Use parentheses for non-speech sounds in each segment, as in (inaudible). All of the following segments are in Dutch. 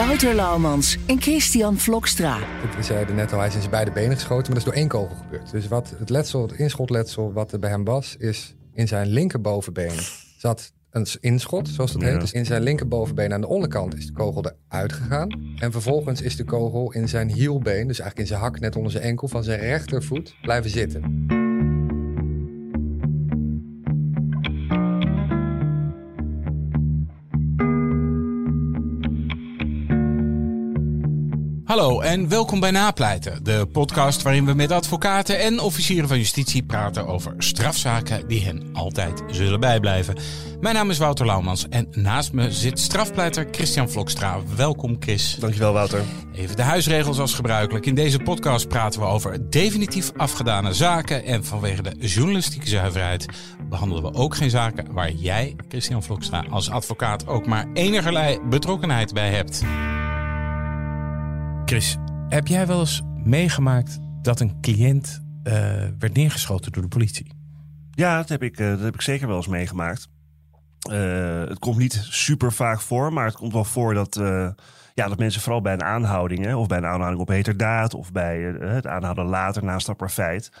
Wouter Laumans en Christian Vlokstra. We zeiden net al, hij is in zijn beide benen geschoten, maar dat is door één kogel gebeurd. Dus wat het letsel, het inschotletsel wat er bij hem was, is in zijn linkerbovenbeen zat een inschot, zoals dat heet. Dus in zijn linkerbovenbeen aan de onderkant is de kogel eruit gegaan. En vervolgens is de kogel in zijn hielbeen, dus eigenlijk in zijn hak net onder zijn enkel van zijn rechtervoet, blijven zitten. Hallo en welkom bij Napleiten, de podcast waarin we met advocaten en officieren van justitie praten over strafzaken die hen altijd zullen bijblijven. Mijn naam is Wouter Laumans en naast me zit strafpleiter Christian Vlokstra. Welkom Chris. Dankjewel Wouter. Even de huisregels als gebruikelijk. In deze podcast praten we over definitief afgedane zaken en vanwege de journalistieke zuiverheid behandelen we ook geen zaken waar jij, Christian Vlokstra, als advocaat ook maar enigerlei betrokkenheid bij hebt. Chris, heb jij wel eens meegemaakt dat een cliënt uh, werd neergeschoten door de politie? Ja, dat heb ik, uh, dat heb ik zeker wel eens meegemaakt. Uh, het komt niet super vaak voor, maar het komt wel voor dat, ja, dat mensen vooral bij een aanhouding, hè, of bij een aanhouding op heterdaad, of bij het aanhouden later na strafbaar feit,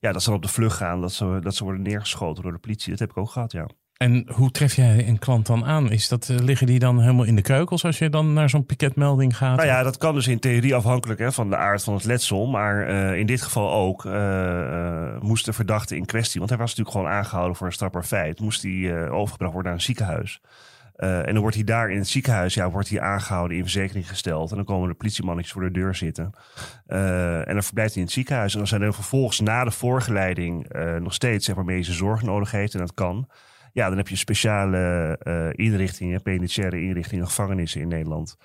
ja, dat ze dan op de vlucht gaan, dat ze, dat ze worden neergeschoten door de politie. Dat heb ik ook gehad, ja. En hoe tref jij een klant dan aan? Is dat, liggen die dan helemaal in de keukels als je dan naar zo'n piketmelding gaat? Nou ja, dat kan dus in theorie afhankelijk hè, van de aard van het letsel. Maar uh, in dit geval ook uh, moest de verdachte in kwestie, want hij was natuurlijk gewoon aangehouden voor een strafbaar feit, moest hij overgebracht worden naar een ziekenhuis. en dan wordt hij daar in het ziekenhuis ja, wordt hij aangehouden, in verzekering gesteld. En dan komen de politiemannetjes voor de deur zitten. en dan verblijft hij in het ziekenhuis. En dan zijn er vervolgens na de voorgeleiding nog steeds zeg maar, medische zorg nodig heeft. En dat kan. Ja, dan heb je speciale uh, inrichtingen, penitentiaire inrichtingen, gevangenissen in Nederland.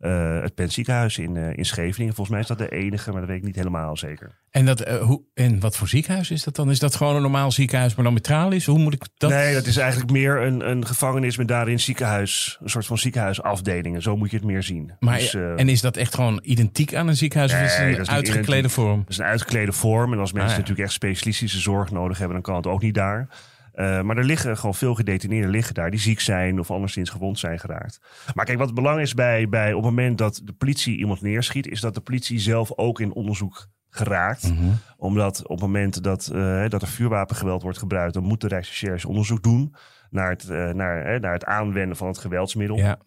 Uh, het Pentziekenhuis in, uh, in Scheveningen. Volgens mij is dat de enige, maar dat weet ik niet helemaal zeker. En, dat, hoe, en wat voor ziekenhuis is dat dan? Is dat gewoon een normaal ziekenhuis, maar dan met tralies? Hoe moet ik dat? Nee, dat is eigenlijk meer een, een gevangenis met daarin ziekenhuis. Een soort van ziekenhuisafdelingen. Zo moet je het meer zien. Maar, dus, en is dat echt gewoon identiek aan een ziekenhuis? Nee, of is het een uitgeklede vorm? Het is een uitgeklede vorm. En als mensen ah, ja. natuurlijk echt specialistische zorg nodig hebben, dan kan het ook niet daar. Uh, maar er liggen gewoon veel gedetineerden liggen daar die ziek zijn of anderszins gewond zijn geraakt. Maar kijk, wat het belang is bij, bij op het moment dat de politie iemand neerschiet, is dat de politie zelf ook in onderzoek geraakt. Mm -hmm. Omdat op het moment dat, uh, dat er vuurwapengeweld wordt gebruikt, dan moet de Rijksrecherche onderzoek doen naar het, uh, naar, naar het aanwenden van het geweldsmiddel. Ja.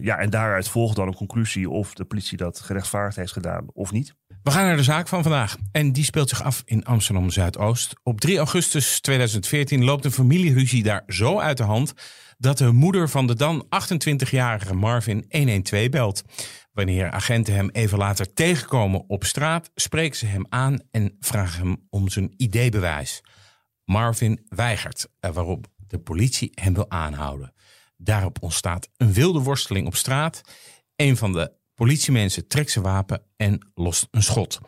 Ja, en daaruit volgt dan een conclusie of de politie dat gerechtvaardigd heeft gedaan of niet. We gaan naar de zaak van vandaag. En die speelt zich af in Amsterdam Zuidoost. Op 3 augustus 2014 loopt een familieruzie daar zo uit de hand dat de moeder van de dan 28-jarige Marvin 112 belt. Wanneer agenten hem even later tegenkomen op straat, spreken ze hem aan en vragen hem om zijn ID-bewijs. Marvin weigert, waarop de politie hem wil aanhouden. Daarop ontstaat een wilde worsteling op straat. Een van de politiemensen trekt zijn wapen en lost een schot.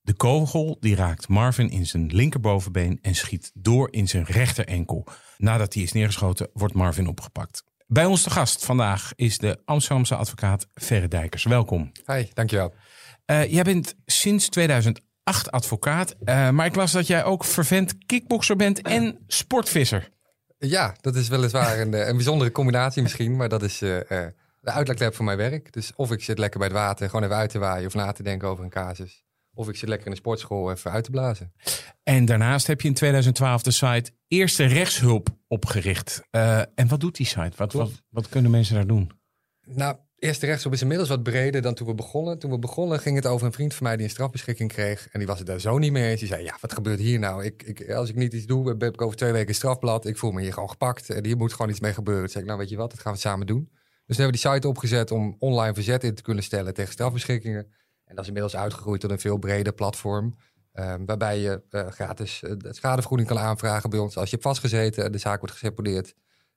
De kogel die raakt Marvin in zijn linkerbovenbeen en schiet door in zijn rechterenkel. Nadat hij is neergeschoten, wordt Marvin opgepakt. Bij ons te gast vandaag is de Amsterdamse advocaat Verre Dijkers. Welkom. Hi, dankjewel. Uh, jij bent sinds 2008 advocaat, uh, maar ik las dat jij ook vervent kickbokser bent en sportvisser. Ja, dat is weliswaar een, een bijzondere combinatie misschien, maar dat is uh, de uitlaatklep voor mijn werk. Dus of ik zit lekker bij het water, gewoon even uit te waaien of na te denken over een casus. Of ik zit lekker in de sportschool even uit te blazen. En daarnaast heb je in 2012 de site Eerste Rechtshulp opgericht. Uh, en wat doet die site? Wat, wat, wat, kunnen mensen daar doen? Nou, Eerste Rechtshulp is inmiddels wat breder dan toen we begonnen. Toen we begonnen ging het over een vriend van mij die een strafbeschikking kreeg. En die was het daar zo niet mee eens. Die zei, ja, wat gebeurt hier nou? Ik, ik, als ik niet iets doe, heb ik over twee weken strafblad. Ik voel me hier gewoon gepakt. En hier moet gewoon iets mee gebeuren. Toen zei ik, nou weet je wat, dat gaan we samen doen. Dus we hebben we die site opgezet om online verzet in te kunnen stellen tegen strafbeschikkingen. En dat is inmiddels uitgegroeid tot een veel breder platform. Um, waarbij je uh, gratis uh, schadevergoeding kan aanvragen bij ons als je hebt vastgezeten en de zaak wordt geseponeerd.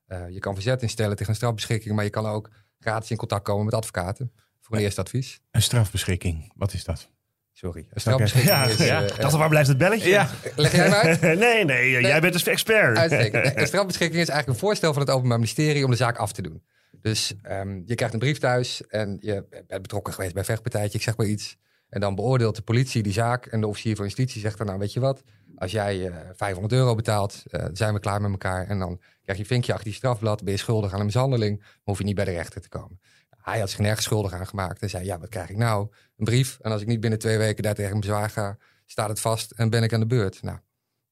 Uh, je kan verzet instellen tegen een strafbeschikking, maar je kan ook gratis in contact komen met advocaten voor een eerste advies. Een strafbeschikking, wat is dat? Sorry. Een strafbeschikking Ja, is... ja. eh, dacht, waar blijft het belletje? Ja. leg jij hem uit? (laughs) nee, nee, jij bent dus expert. Uitstekend. Een strafbeschikking is eigenlijk een voorstel van het Openbaar Ministerie om de zaak af te doen. Dus ehm, je krijgt een brief thuis en je bent betrokken geweest bij een vechtpartijtje, ik zeg maar iets. En dan beoordeelt de politie die zaak en de officier van justitie zegt dan, nou weet je wat, als jij eh 500 euro betaalt, eh, zijn we klaar met elkaar. En dan krijg je vinkje achter je strafblad, ben je schuldig aan een mishandeling, hoef je niet bij de rechter te komen. Hij had zich nergens schuldig aan gemaakt en zei, ja wat krijg ik nou? Een brief en als ik niet binnen twee weken daar tegen bezwaar ga, staat het vast en ben ik aan de beurt. Nou,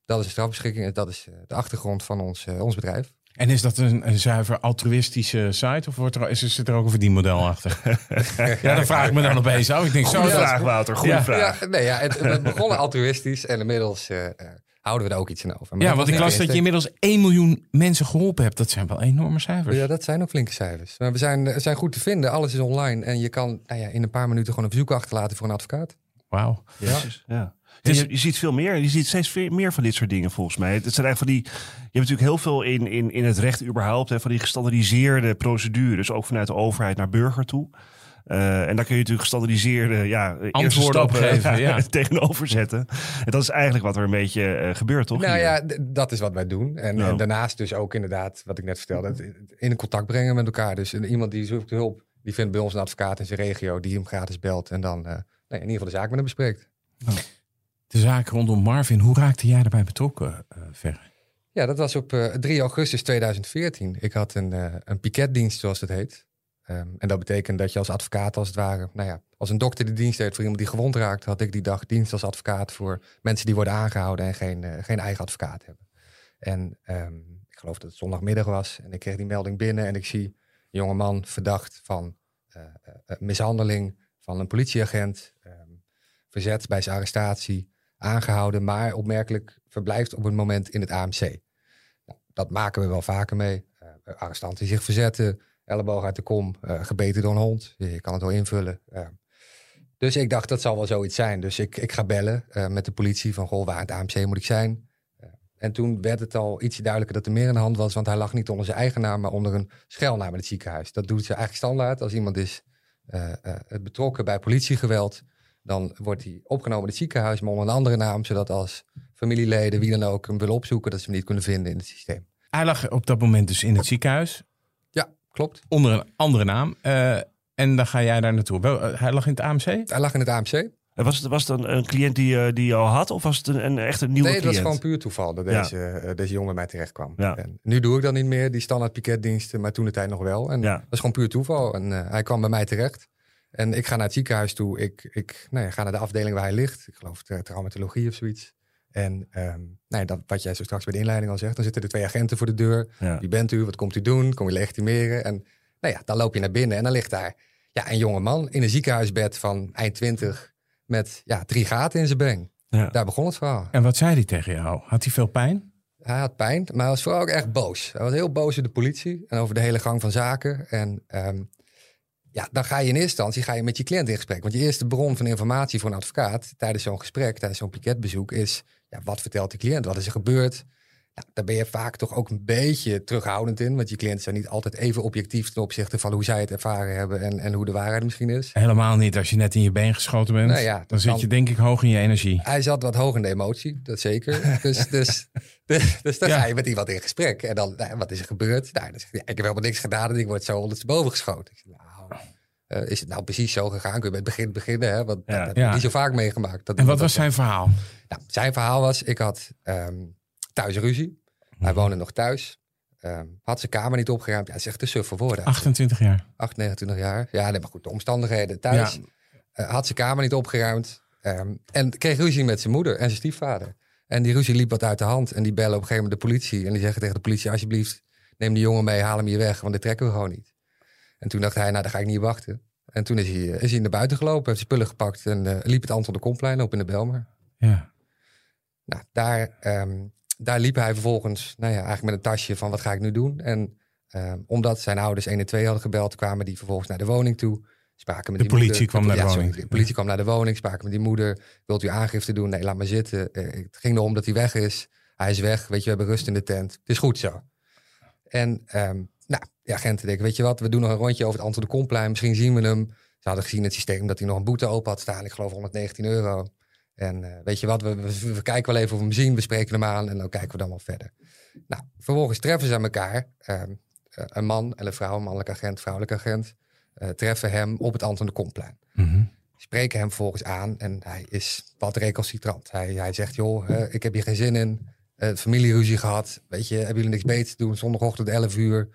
dat is een strafbeschikking en dat is eh, de achtergrond van ons, ons bedrijf. En is dat een, een zuiver altruïstische site of wordt er, is, zit er ook een verdienmodel achter? (laughs) ja, dan vraag ik me dan opeens af. Ik denk, zo vraag, Wouter. Goeie Ja. vraag. Ja, nee, ja, het, we begonnen altruïstisch en inmiddels eh, eh, houden we er ook iets aan over. Maar Ja, want ik las dat je de inmiddels 1 miljoen mensen geholpen hebt. Dat zijn wel enorme cijfers. Ja, dat zijn ook flinke cijfers. Maar we zijn, eh, zijn goed te vinden. Alles is online. En je kan nou ja, in een paar minuten gewoon een verzoek achterlaten voor een advocaat. Wauw. Precies, ja. Dus- je, je ziet veel meer. Je ziet steeds meer van dit soort dingen volgens mij. Het zijn eigenlijk van die. Je hebt natuurlijk heel veel in, in, in het recht überhaupt. Hè, van die gestandardiseerde procedures. Ook vanuit de overheid naar burger toe. Eh, en daar kun je natuurlijk gestandardiseerde ja, eerste Antwoorden op stappen, geven, (laughs) ja. tegenover zetten. En dat is eigenlijk wat er een beetje eh, gebeurt, toch? Nou hier? ja, dat is wat wij doen. En, Ja. en daarnaast dus ook inderdaad, wat ik net vertelde, in contact brengen met elkaar. Dus iemand die zoekt hulp, die vindt bij ons een advocaat in zijn regio die hem gratis belt. En dan eh, nou in ieder geval de zaak met hem bespreekt. De zaak rondom Marvin, hoe raakte jij daarbij betrokken, eh Verre? Ja, dat was op eh, 3 augustus 2014. Ik had een, eh een piketdienst, zoals het heet. Ehm, en dat betekent dat je als advocaat, als het ware, nou ja, als een dokter die dienst heeft voor iemand die gewond raakt, had ik die dag dienst als advocaat voor mensen die worden aangehouden en geen, geen eigen advocaat hebben. En ehm, ik geloof dat het zondagmiddag was en ik kreeg die melding binnen en ik zie een jonge man verdacht van mishandeling van een politieagent, ehm, verzet bij zijn arrestatie, aangehouden, maar opmerkelijk verblijft op het moment in het AMC. Nou, dat maken we wel vaker mee. Eh, arrestanten die zich verzetten, elleboog uit de kom, eh, gebeten door een hond. Je, kan het wel invullen. Eh, dus ik dacht, dat zal wel zoiets zijn. Dus ik, ik ga bellen met de politie van, goh, waar in het AMC moet ik zijn? En toen werd het al ietsje duidelijker dat er meer aan de hand was, want hij lag niet onder zijn eigen naam, maar onder een schuilnaam in het ziekenhuis. Dat doet ze eigenlijk standaard. Als iemand is eh, betrokken bij politiegeweld, dan wordt hij opgenomen in het ziekenhuis, maar onder een andere naam, zodat als familieleden, wie dan ook, hem willen opzoeken, dat ze hem niet kunnen vinden in het systeem. Hij lag op dat moment dus in het ziekenhuis, Ja, klopt. onder een andere naam. Eh, en dan ga jij daar naartoe. Wel, eh, hij lag in het AMC? Hij lag in het AMC. Was het, was het een, een cliënt die, eh, die je al had? Of was het een, een echt een nieuwe Nee, het was cliënt? gewoon puur toeval dat Ja. deze, deze jongen bij mij terecht kwam. Ja. En nu doe ik dat niet meer, die standaard piketdiensten, maar toen de tijd nog wel. En Ja. dat is gewoon puur toeval. En hij kwam bij mij terecht. En ik ga naar het ziekenhuis toe. Ik, ik nou ja, ga naar de afdeling waar hij ligt. Ik geloof tra- traumatologie of zoiets. En ehm, nou ja, dat, wat jij zo straks bij de inleiding al zegt, dan zitten er twee agenten voor de deur. Ja. Wie bent u? Wat komt u doen? Kom je legitimeren? En nou ja, dan loop je naar binnen en dan ligt daar ja, een jonge man in een ziekenhuisbed van eind 20 met ja, drie gaten in zijn been. Ja. Daar begon het verhaal. En wat zei hij tegen jou? Had hij veel pijn? Hij had pijn, maar hij was vooral ook echt boos. Hij was heel boos op de politie en over de hele gang van zaken. En ehm, ja, dan ga je in eerste instantie ga je met je cliënt in gesprek. Want je eerste bron van informatie voor een advocaat tijdens zo'n gesprek, tijdens zo'n piketbezoek, is ja, wat vertelt de cliënt? Wat is er gebeurd? Nou, daar ben je vaak toch ook een beetje terughoudend in. Want je cliënten zijn niet altijd even objectief ten opzichte van hoe zij het ervaren hebben en, en hoe de waarheid misschien is. Helemaal niet als je net in je been geschoten bent. Nou ja, dan zit je denk ik hoog in je energie. Hij zat wat hoog in de emotie, dat zeker. (laughs) dus, dus, dus, dus dan Ja. ga je met iemand in gesprek. En dan, nou, wat is er gebeurd? Nou, dan zeg je, ja, ik heb helemaal niks gedaan en ik word zo ondersteboven geschoten. Ik zeg, nou, eh, is het nou precies zo gegaan? Kun je bij het begin beginnen? Hè? Want Ja. dat heb Ja. ik niet zo vaak meegemaakt. Dat En wat was zijn verhaal? Nou, zijn verhaal was, ik had ehm, thuis ruzie. Hij woonde nog thuis. Ehm, had zijn kamer niet opgeruimd. Ja, hij zegt de suffe woorden. 28 jaar. 8, 29 jaar. Ja, nee, maar goed, de omstandigheden thuis. Ja. Eh, had zijn kamer niet opgeruimd. ehm, en kreeg ruzie met zijn moeder en zijn stiefvader. En die ruzie liep wat uit de hand. En die bellen op een gegeven moment de politie. En die zeggen tegen de politie, alsjeblieft, neem die jongen mee, haal hem hier weg. Want dit trekken we gewoon niet. En toen dacht hij, nou, dan ga ik niet wachten. En toen is hij, eh, is hij naar buiten gelopen, heeft zijn spullen gepakt... en eh, liep het Anton de Komplein op in de Belmer. Ja. Nou, daar, ehm, daar liep hij vervolgens, nou ja, eigenlijk met een tasje van wat ga ik nu doen. En ehm, omdat zijn ouders 1 en 2 hadden gebeld, kwamen die vervolgens naar de woning toe. Spraken met De die politie moeder. kwam naar de ja, sorry, woning. de politie kwam naar de woning, spraken met die moeder. Wilt u aangifte doen? Nee, laat maar zitten. Eh, het ging erom dat hij weg is. Hij is weg, weet je, we hebben rust in de tent. Het is goed zo. En ehm, nou, de agenten denken, weet je wat, we doen nog een rondje over het Anton de Komplein. Misschien zien we hem. Ze hadden gezien in het systeem dat hij nog een boete open had staan. Ik geloof 119 euro. En eh, weet je wat, we, we, we kijken wel even of we hem zien. We spreken hem aan en dan kijken we dan wel verder. Nou, vervolgens treffen ze elkaar. ehm, eh, een man en een vrouw, een mannelijk agent, vrouwelijk agent. eh, treffen hem op het Anton de Komplein. Mhm. Spreken hem vervolgens aan en hij is wat recalcitrant. Hij, hij zegt, joh, ik heb hier geen zin in. Familieruzie gehad. Weet je, hebben jullie niks beter te doen? Zondagochtend 11 uur.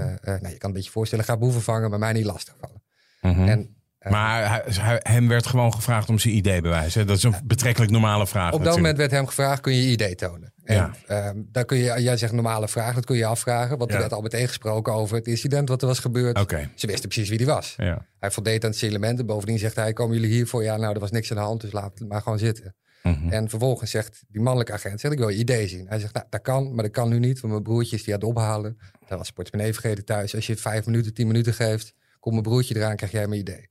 Eh, eh, nou, je kan het een beetje voorstellen. Ga boeven vangen, maar mij niet lastigvallen. Mhm. En eh, Maar hij, hij- hem werd gewoon gevraagd om zijn ID-bewijs. hè? Dat is een betrekkelijk normale vraag. op dat natuurlijk. moment werd hem gevraagd, kun je je ID tonen? En Ja. ehm, daar kun je, jij zegt normale vraag, dat kun je afvragen. Want er Ja. werd al meteen gesproken over het incident wat er was gebeurd. Ze wisten precies wie die was. Ja. Hij voldeed aan het elementen. Bovendien zegt hij, komen jullie hiervoor? Ja, nou, er was niks aan de hand, dus laat het maar gewoon zitten. Mhm. En vervolgens zegt die mannelijke agent, zegt, ik wil je ID zien. Hij zegt, nou, dat kan, maar dat kan nu niet, want mijn broertje is die aan het ophalen. Hij was portemonnee vergeten thuis. Als je vijf minuten, tien minuten geeft, komt mijn broertje eraan, krijg jij mijn ID.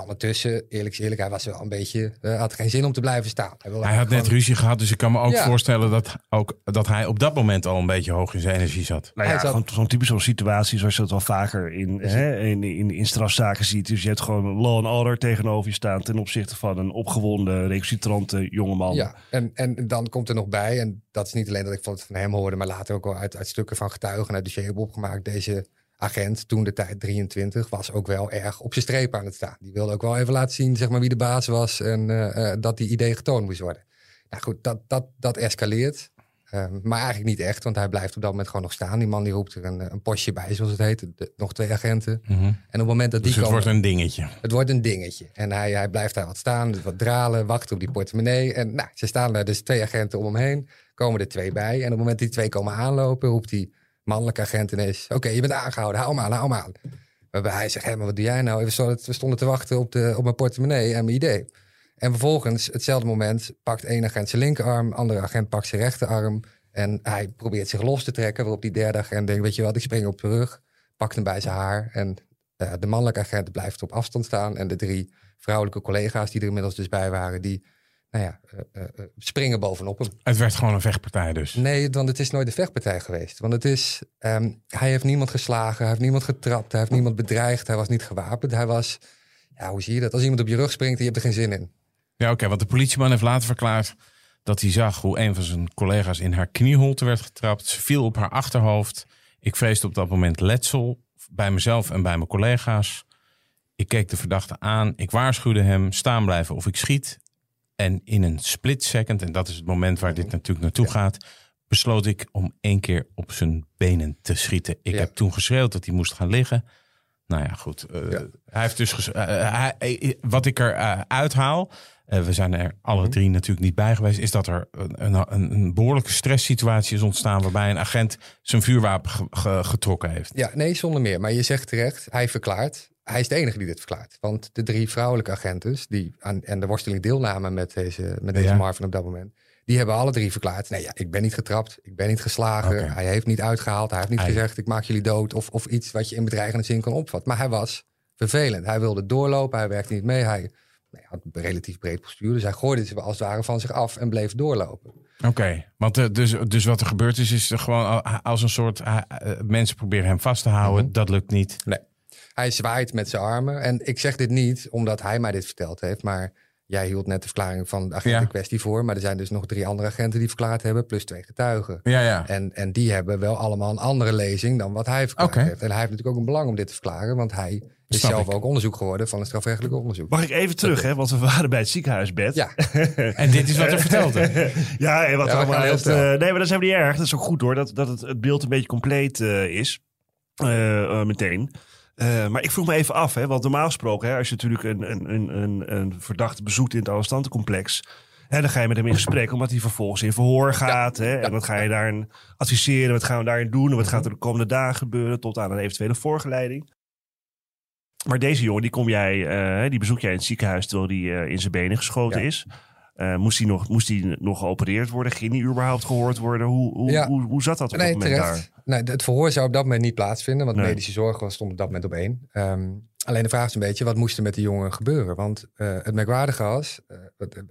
Ondertussen, eerlijk is eerlijk, hij was wel een beetje, eh, had geen zin om te blijven staan. Hij had net ruzie gehad, dus ik kan me ook Ja. voorstellen dat, ook, dat hij op dat moment al een beetje hoog in zijn energie zat. Nou Hij ja, zat- gewoon zo'n typische situatie zoals je dat wel vaker in, hè, in, in, in strafzaken ziet. Dus je hebt gewoon law and order tegenover je staan ten opzichte van een opgewonden, recalcitrante jongeman. Ja, en, en dan komt er nog bij, en dat is niet alleen dat ik van, van hem hoorde, maar later ook wel uit, uit stukken van getuigen uit de dossier heb opgemaakt. Deze agent, toen de tijd 23, was ook wel erg op zijn streep aan het staan. Die wilde ook wel even laten zien zeg maar, wie de baas was en eh, eh, dat die idee getoond moest worden. Nou goed, dat, dat, dat escaleert. Ehm, maar eigenlijk niet echt, want hij blijft op dat moment gewoon nog staan. Die man die roept er een, een postje bij, zoals het heet. De- nog twee agenten. Mhm. En op het moment dat die Dus het komen... wordt een dingetje. Het wordt een dingetje. En hij, hij blijft daar wat staan, dus wat dralen, wachten op die portemonnee. En nou, ze staan daar dus twee agenten om hem heen. Komen er twee bij. En op het moment dat die twee komen aanlopen, roept die mannelijke agent ineens... Oké, je bent aangehouden, hou hem aan, hou hem aan. Waarbij hij zegt, maar wat doe jij nou? We stonden, we stonden te wachten op, de, op mijn portemonnee en mijn idee. En vervolgens, hetzelfde moment, pakt één agent zijn linkerarm... andere agent pakt zijn rechterarm. En hij probeert zich los te trekken, waarop die derde agent denkt... weet je wat, ik spring op de rug, pakt hem bij zijn haar... en eh, de mannelijke agent blijft op afstand staan. En de drie vrouwelijke collega's die er inmiddels dus bij waren, die nou ja, eh, eh, eh, springen bovenop hem. Het werd gewoon een vechtpartij dus. Nee, want het is nooit een vechtpartij geweest. Want het is, ehm, hij heeft niemand geslagen, hij heeft niemand getrapt, hij heeft niemand bedreigd, hij was niet gewapend. Hij was, ja, hoe zie je dat? Als iemand op je rug springt je hebt er geen zin in. Ja, oké, want de politieman heeft later verklaard dat hij zag hoe een van zijn collega's in haar knieholte werd getrapt. Ze viel op haar achterhoofd. Ik vreesde op dat moment letsel bij mezelf en bij mijn collega's. Ik keek de verdachte aan. Ik waarschuwde hem staan blijven of ik schiet. En in een split second, en dat is het moment waar dit natuurlijk naartoe gaat, besloot ik om één keer op zijn benen te schieten. Ik Ja. heb toen geschreeuwd dat hij moest gaan liggen. Nou ja, goed. eh, Ja. Hij heeft dus eh, eh, hij- wat ik er eh, uithaal, eh, we zijn er alle Mhm. drie natuurlijk niet bij geweest, is dat er een, een, een, een behoorlijke stresssituatie is ontstaan waarbij een agent zijn vuurwapen ge- ge- getrokken heeft. Ja, nee, zonder meer. Maar je zegt terecht, hij verklaart. Hij is de enige die dit verklaart. Want de drie vrouwelijke agenten die aan, aan de worsteling deelnamen met deze, met deze Ja. Marvin op dat moment. Die hebben alle drie verklaard. Nee, ja, ik ben niet getrapt. Ik ben niet geslagen. Hij heeft niet uitgehaald. Hij heeft niet Hij- gezegd, ik maak jullie dood. Of, of iets wat je in bedreigende zin kan opvatten. Maar hij was vervelend. Hij wilde doorlopen. Hij werkte niet mee. Hij had een relatief breed postuur. Dus hij gooide ze als het ware van zich af en bleef doorlopen. Oké, want eh, dus, dus wat er gebeurd is, is er gewoon al- als een soort eh, mensen proberen hem vast te houden. Mhm. Dat lukt niet. Nee. Hij zwaait met zijn armen. En ik zeg dit niet omdat hij mij dit verteld heeft. Maar jij hield net de verklaring van de agent Ja. in kwestie voor. Maar er zijn dus nog drie andere agenten die verklaard hebben. Plus twee getuigen. Ja, ja. En, en die hebben wel allemaal een andere lezing dan wat hij verklaard heeft. En hij heeft natuurlijk ook een belang om dit te verklaren. Want hij is Snap zelf ik. ook onderzoek geworden van een strafrechtelijk onderzoek. Mag ik even terug, hè? Want we waren bij het ziekenhuisbed. Ja, En dit is wat er verteld werd. (laughs) ja, en wat Ja, allemaal het, snel. eh, nee, maar dat is helemaal niet erg. Dat is ook goed hoor, dat, dat het, het beeld een beetje compleet eh, is. Eh, eh, meteen. Eh, maar ik vroeg me even af, hè, want normaal gesproken, hè, als je natuurlijk een, een, een, een, een verdachte bezoekt in het arrestantencomplex, hè, dan ga je met hem in gesprek, omdat hij vervolgens in verhoor gaat. hè, en wat ga je daarin adviseren, wat gaan we daarin doen, en wat gaat er de komende dagen gebeuren, tot aan een eventuele voorgeleiding. Maar deze jongen, die, kom jij, eh, die bezoek jij in het ziekenhuis terwijl die eh, in zijn benen geschoten Ja. is. Eh, moest hij nog, moest hij nog geopereerd worden? Ging hij überhaupt gehoord worden? Hoe, hoe, Ja. hoe, hoe zat dat op nee, dat moment terecht. daar? Nee, het verhoor zou op dat moment niet plaatsvinden. Want Nee. medische zorg was, stond op dat moment op één. Ehm, alleen de vraag is een beetje, wat moest er met die jongen gebeuren? Want eh, het merkwaardige was, eh,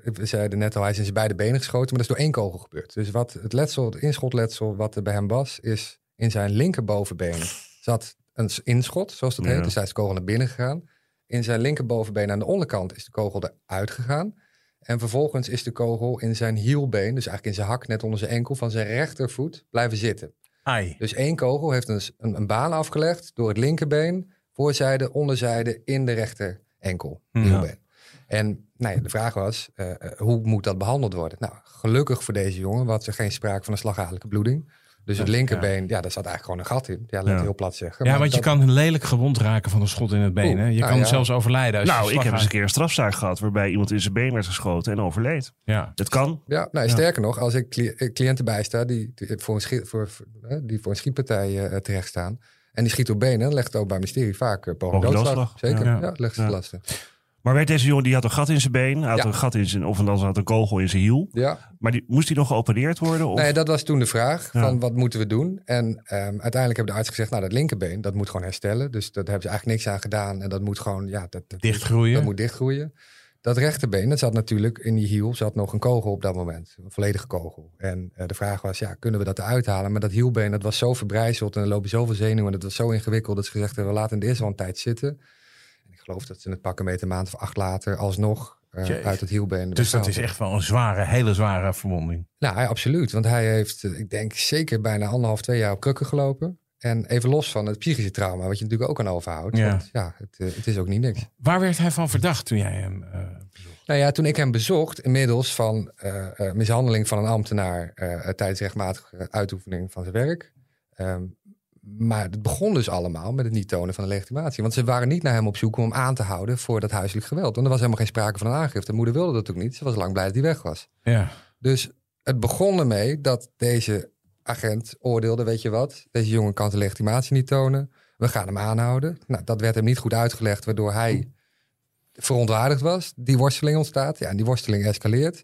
we zeiden net al, hij is in zijn beide benen geschoten. Maar dat is door één kogel gebeurd. Dus wat het letsel, het inschotletsel wat er bij hem was, is in zijn linkerbovenbeen zat een inschot, zoals dat Ja. heet. Dus hij is de kogel naar binnen gegaan. In zijn linkerbovenbeen aan de onderkant is de kogel eruit gegaan. En vervolgens is de kogel in zijn hielbeen, dus eigenlijk in zijn hak, net onder zijn enkel, van zijn rechtervoet blijven zitten. Ai. Dus één kogel heeft een, een, een baan afgelegd door het linkerbeen, voorzijde, onderzijde, in de rechter enkel, Ja. hielbeen. En nou ja, de vraag was, eh, eh, hoe moet dat behandeld worden? Nou, gelukkig voor deze jongen was er geen sprake van een slagadelijke bloeding. Dus het linkerbeen, ja. daar zat eigenlijk gewoon een gat in. Ja, laat Ja. heel plat zeggen. Ja, want je kan lelijk gewond raken van een schot in het been. Oeh, Hè? Je nou kan ja. zelfs overlijden. Als je Nou, ik heb eens een keer een strafzaak gehad waarbij iemand in zijn been werd geschoten en overleed. Ja. Het kan. Ja, nou, sterker nog, als ik cli- eh, cliënten bijsta die, die voor een, schiet, voor, eh, die voor een schietpartij eh, terecht staan. En die schiet op benen, dan legt het ook bij ministerie vaak uh, poging Poging doodslag. Zeker, ja. ja, legt ze te lasten. Maar werd deze jongen, die had een gat in zijn been, had Ja. een gat in zijn, of anders had een kogel in zijn hiel. Ja, Maar die, moest hij nog geopereerd worden? Of? nee, dat was toen de vraag Ja. van wat moeten we doen? En ehm, uiteindelijk hebben de arts gezegd, nou dat linkerbeen, dat moet gewoon herstellen. Dus daar hebben ze eigenlijk niks aan gedaan. En dat moet gewoon, ja, dat, dat, Dichtgroeien. dat moet dichtgroeien. Dat rechterbeen, dat zat natuurlijk in die hiel, zat nog een kogel op dat moment. Een volledige kogel. En eh, de vraag was, ja, kunnen we dat eruit halen? Maar dat hielbeen, dat was zo verbrijzeld en er lopen zoveel zenuwen. En dat was zo ingewikkeld dat ze gezegd hebben, we laten het eerst wel een tijd zitten. Geloof dat ze het pakken met een maand of acht later alsnog eh, uit het hielbeen. Dus dat is echt wel een zware, hele zware verwonding. nou, ja, absoluut. Want hij heeft, eh, ik denk, zeker bijna anderhalf, twee jaar op krukken gelopen. En even los van het psychische trauma, wat je natuurlijk ook aan overhoudt. Ja. Want ja, het, eh, het is ook niet niks. Waar werd hij van verdacht toen jij hem eh, bezocht? Nou ja, toen ik hem bezocht, inmiddels van mishandeling van een ambtenaar tijdens rechtmatige uitoefening van zijn werk. Ehm, maar het begon dus allemaal met het niet tonen van de legitimatie. Want ze waren niet naar hem op zoek om hem aan te houden voor dat huiselijk geweld. Want er was helemaal geen sprake van een aangifte. De moeder wilde dat ook niet. Ze was lang blij dat hij weg was. Ja. Dus het begon ermee dat deze agent oordeelde, weet je wat, deze jongen kan zijn legitimatie niet tonen. We gaan hem aanhouden. Nou, dat werd hem niet goed uitgelegd, waardoor hij verontwaardigd was. Die worsteling ontstaat. Ja, en die worsteling escaleert.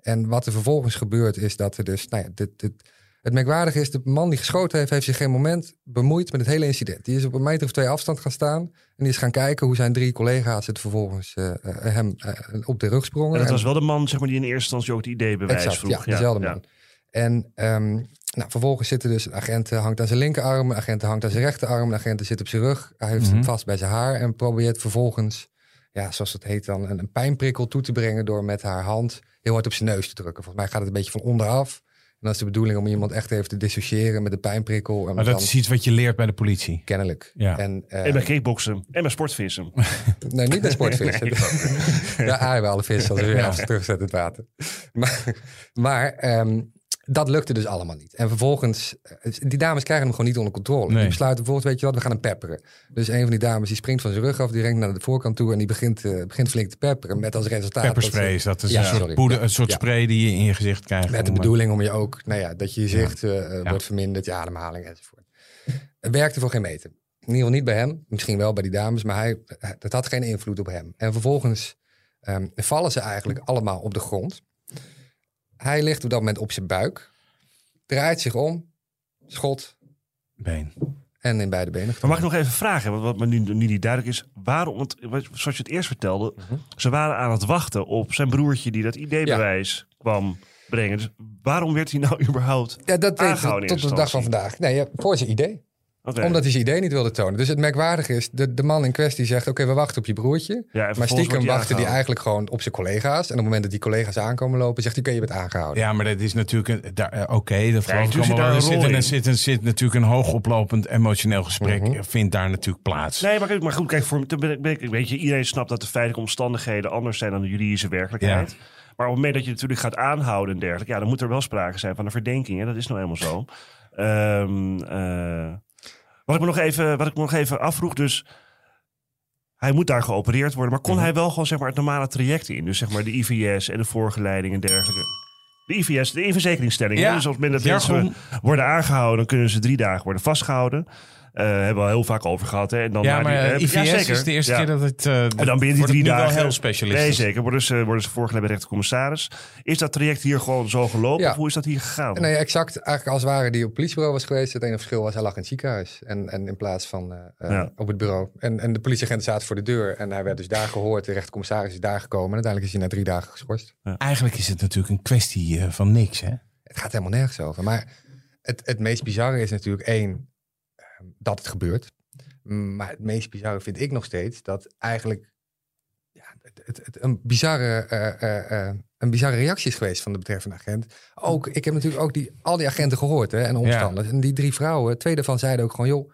En wat er vervolgens gebeurt is dat er dus, nou ja, dit, dit, het merkwaardige is, de man die geschoten heeft, heeft zich geen moment bemoeid met het hele incident. Die is op een meter of twee afstand gaan staan en die is gaan kijken hoe zijn drie collega's het vervolgens eh, eh, hem eh, op de rug sprongen. en dat was wel de man zeg maar, die in eerste instantie ook het idee bewijs vroeg. ja, dezelfde man. En ehm, nou, vervolgens zitten dus een agent hangt aan zijn linkerarm, een agent hangt aan zijn rechterarm, een agent zit op zijn rug. Hij heeft Mhm. hem vast bij zijn haar en probeert vervolgens, ja, zoals het heet dan, een, een pijnprikkel toe te brengen door met haar hand heel hard op zijn neus te drukken. Volgens mij gaat het een beetje van onderaf. En dan is de bedoeling om iemand echt even te dissociëren met de pijnprikkel. En Maar dan dat is iets wat je leert bij de politie. kennelijk. Ja. En, eh, En bij kickboksen en bij sportvissen. (laughs) Nee, niet bij sportvissen. (laughs) Nee, ja, aaien we alle vissen als we weer Ja. terugzetten het water. Maar, maar ehm, dat lukte dus allemaal niet. En vervolgens, eh, die dames krijgen hem gewoon niet onder controle. Nee. Die besluiten vervolgens, weet je wat, we gaan hem pepperen. Dus een van die dames die springt van zijn rug af, die rent naar de voorkant toe en die begint, eh, begint flink te pepperen. Met als resultaat. dat Pepperspray is dat. is Ja, een soort, poeder, een soort Ja. spray die je in je gezicht krijgt. Met de om, eh, bedoeling om je ook, nou ja, dat je je zicht Ja. wordt verminderd, je ademhaling enzovoort. Het werkte voor geen meter. In ieder geval niet bij hem, misschien wel bij die dames, maar hij, het had geen invloed op hem. En vervolgens ehm, vallen ze eigenlijk allemaal op de grond. Hij ligt op dat moment op zijn buik, draait zich om, schot Been. en in beide benen. Maar mag ik nog even vragen, want wat me nu, nu niet duidelijk is. Waarom, want wat- zoals je het eerst vertelde, Mhm. ze waren aan het wachten op zijn broertje die dat ideebewijs kwam brengen. Dus waarom werd hij nou (laughs) überhaupt... Ja, dat Aangehouden tot de dag van vandaag. Nee, ja, voor zijn idee. Omdat hij zijn idee niet wilde tonen. Dus het merkwaardige is, de, de man in kwestie zegt... oké, we wachten op je broertje. Ja, Maar stiekem hij aangehouden. eigenlijk gewoon op zijn collega's. En op het moment dat die collega's aankomen lopen, zegt hij: Oké, je bent aangehouden. Ja, maar dat is natuurlijk een. daar, eh, Oké, dat geloof ik natuurlijk allemaal zit. Er een zit, een, er zit, zit natuurlijk een hoogoplopend emotioneel gesprek. Mhm. Vindt daar natuurlijk plaats. Nee, maar, kijk- maar goed, kijk, voor, ik- ik- weet je, iedereen snapt dat de feitelijke omstandigheden anders zijn dan de juridische werkelijkheid. Maar op het moment dat je natuurlijk gaat aanhouden en dergelijke, ja, dan moet er wel sprake zijn van een verdenking. Hè? Dat is nou helemaal zo. Ehm, eh, wat, ik me nog even, wat ik me nog even afvroeg, dus hij moet daar geopereerd worden, maar kon Mhm. hij wel gewoon zeg maar het normale traject in? Dus zeg maar de IVS en de voorgeleiding en dergelijke. De IVS, de verzekeringsstelling. Ja? Dus als men dat mensen worden aangehouden, dan kunnen ze drie dagen worden vastgehouden. Eh hebben we al heel vaak over gehad. Hè? En dan ja, maar die- eh, eh, IVS ja, zeker. is de eerste Ja. keer dat het. eh En dan binnen die wordt het drie dagen. wel heel specialistisch. Nee, zeker. Worden ze, worden ze voorgelegd bij rechtercommissaris. Is dat traject hier gewoon zo gelopen? Ja. Of hoe is dat hier gegaan? Nee, exact. Eigenlijk als het ware die op het politiebureau was geweest. Het enige verschil was, hij lag in het ziekenhuis. En, en in plaats van Ja. op het bureau. En, en de politieagent zaten voor de deur. En hij werd dus daar gehoord. De rechtercommissaris is daar gekomen. En uiteindelijk is hij na drie dagen geschorst. Eigenlijk is het natuurlijk een kwestie van niks. Hè? Het gaat helemaal nergens over. Maar het, het meest bizarre is natuurlijk één. Dat het gebeurt. Maar het meest bizarre vind ik nog steeds dat eigenlijk ja, het, het, het een, bizarre, eh, eh, eh, een bizarre reactie is geweest van de betreffende agent. Ook, ik heb natuurlijk ook die, al die agenten gehoord hè, en omstanders. En die drie vrouwen, twee daarvan zeiden ook gewoon, joh,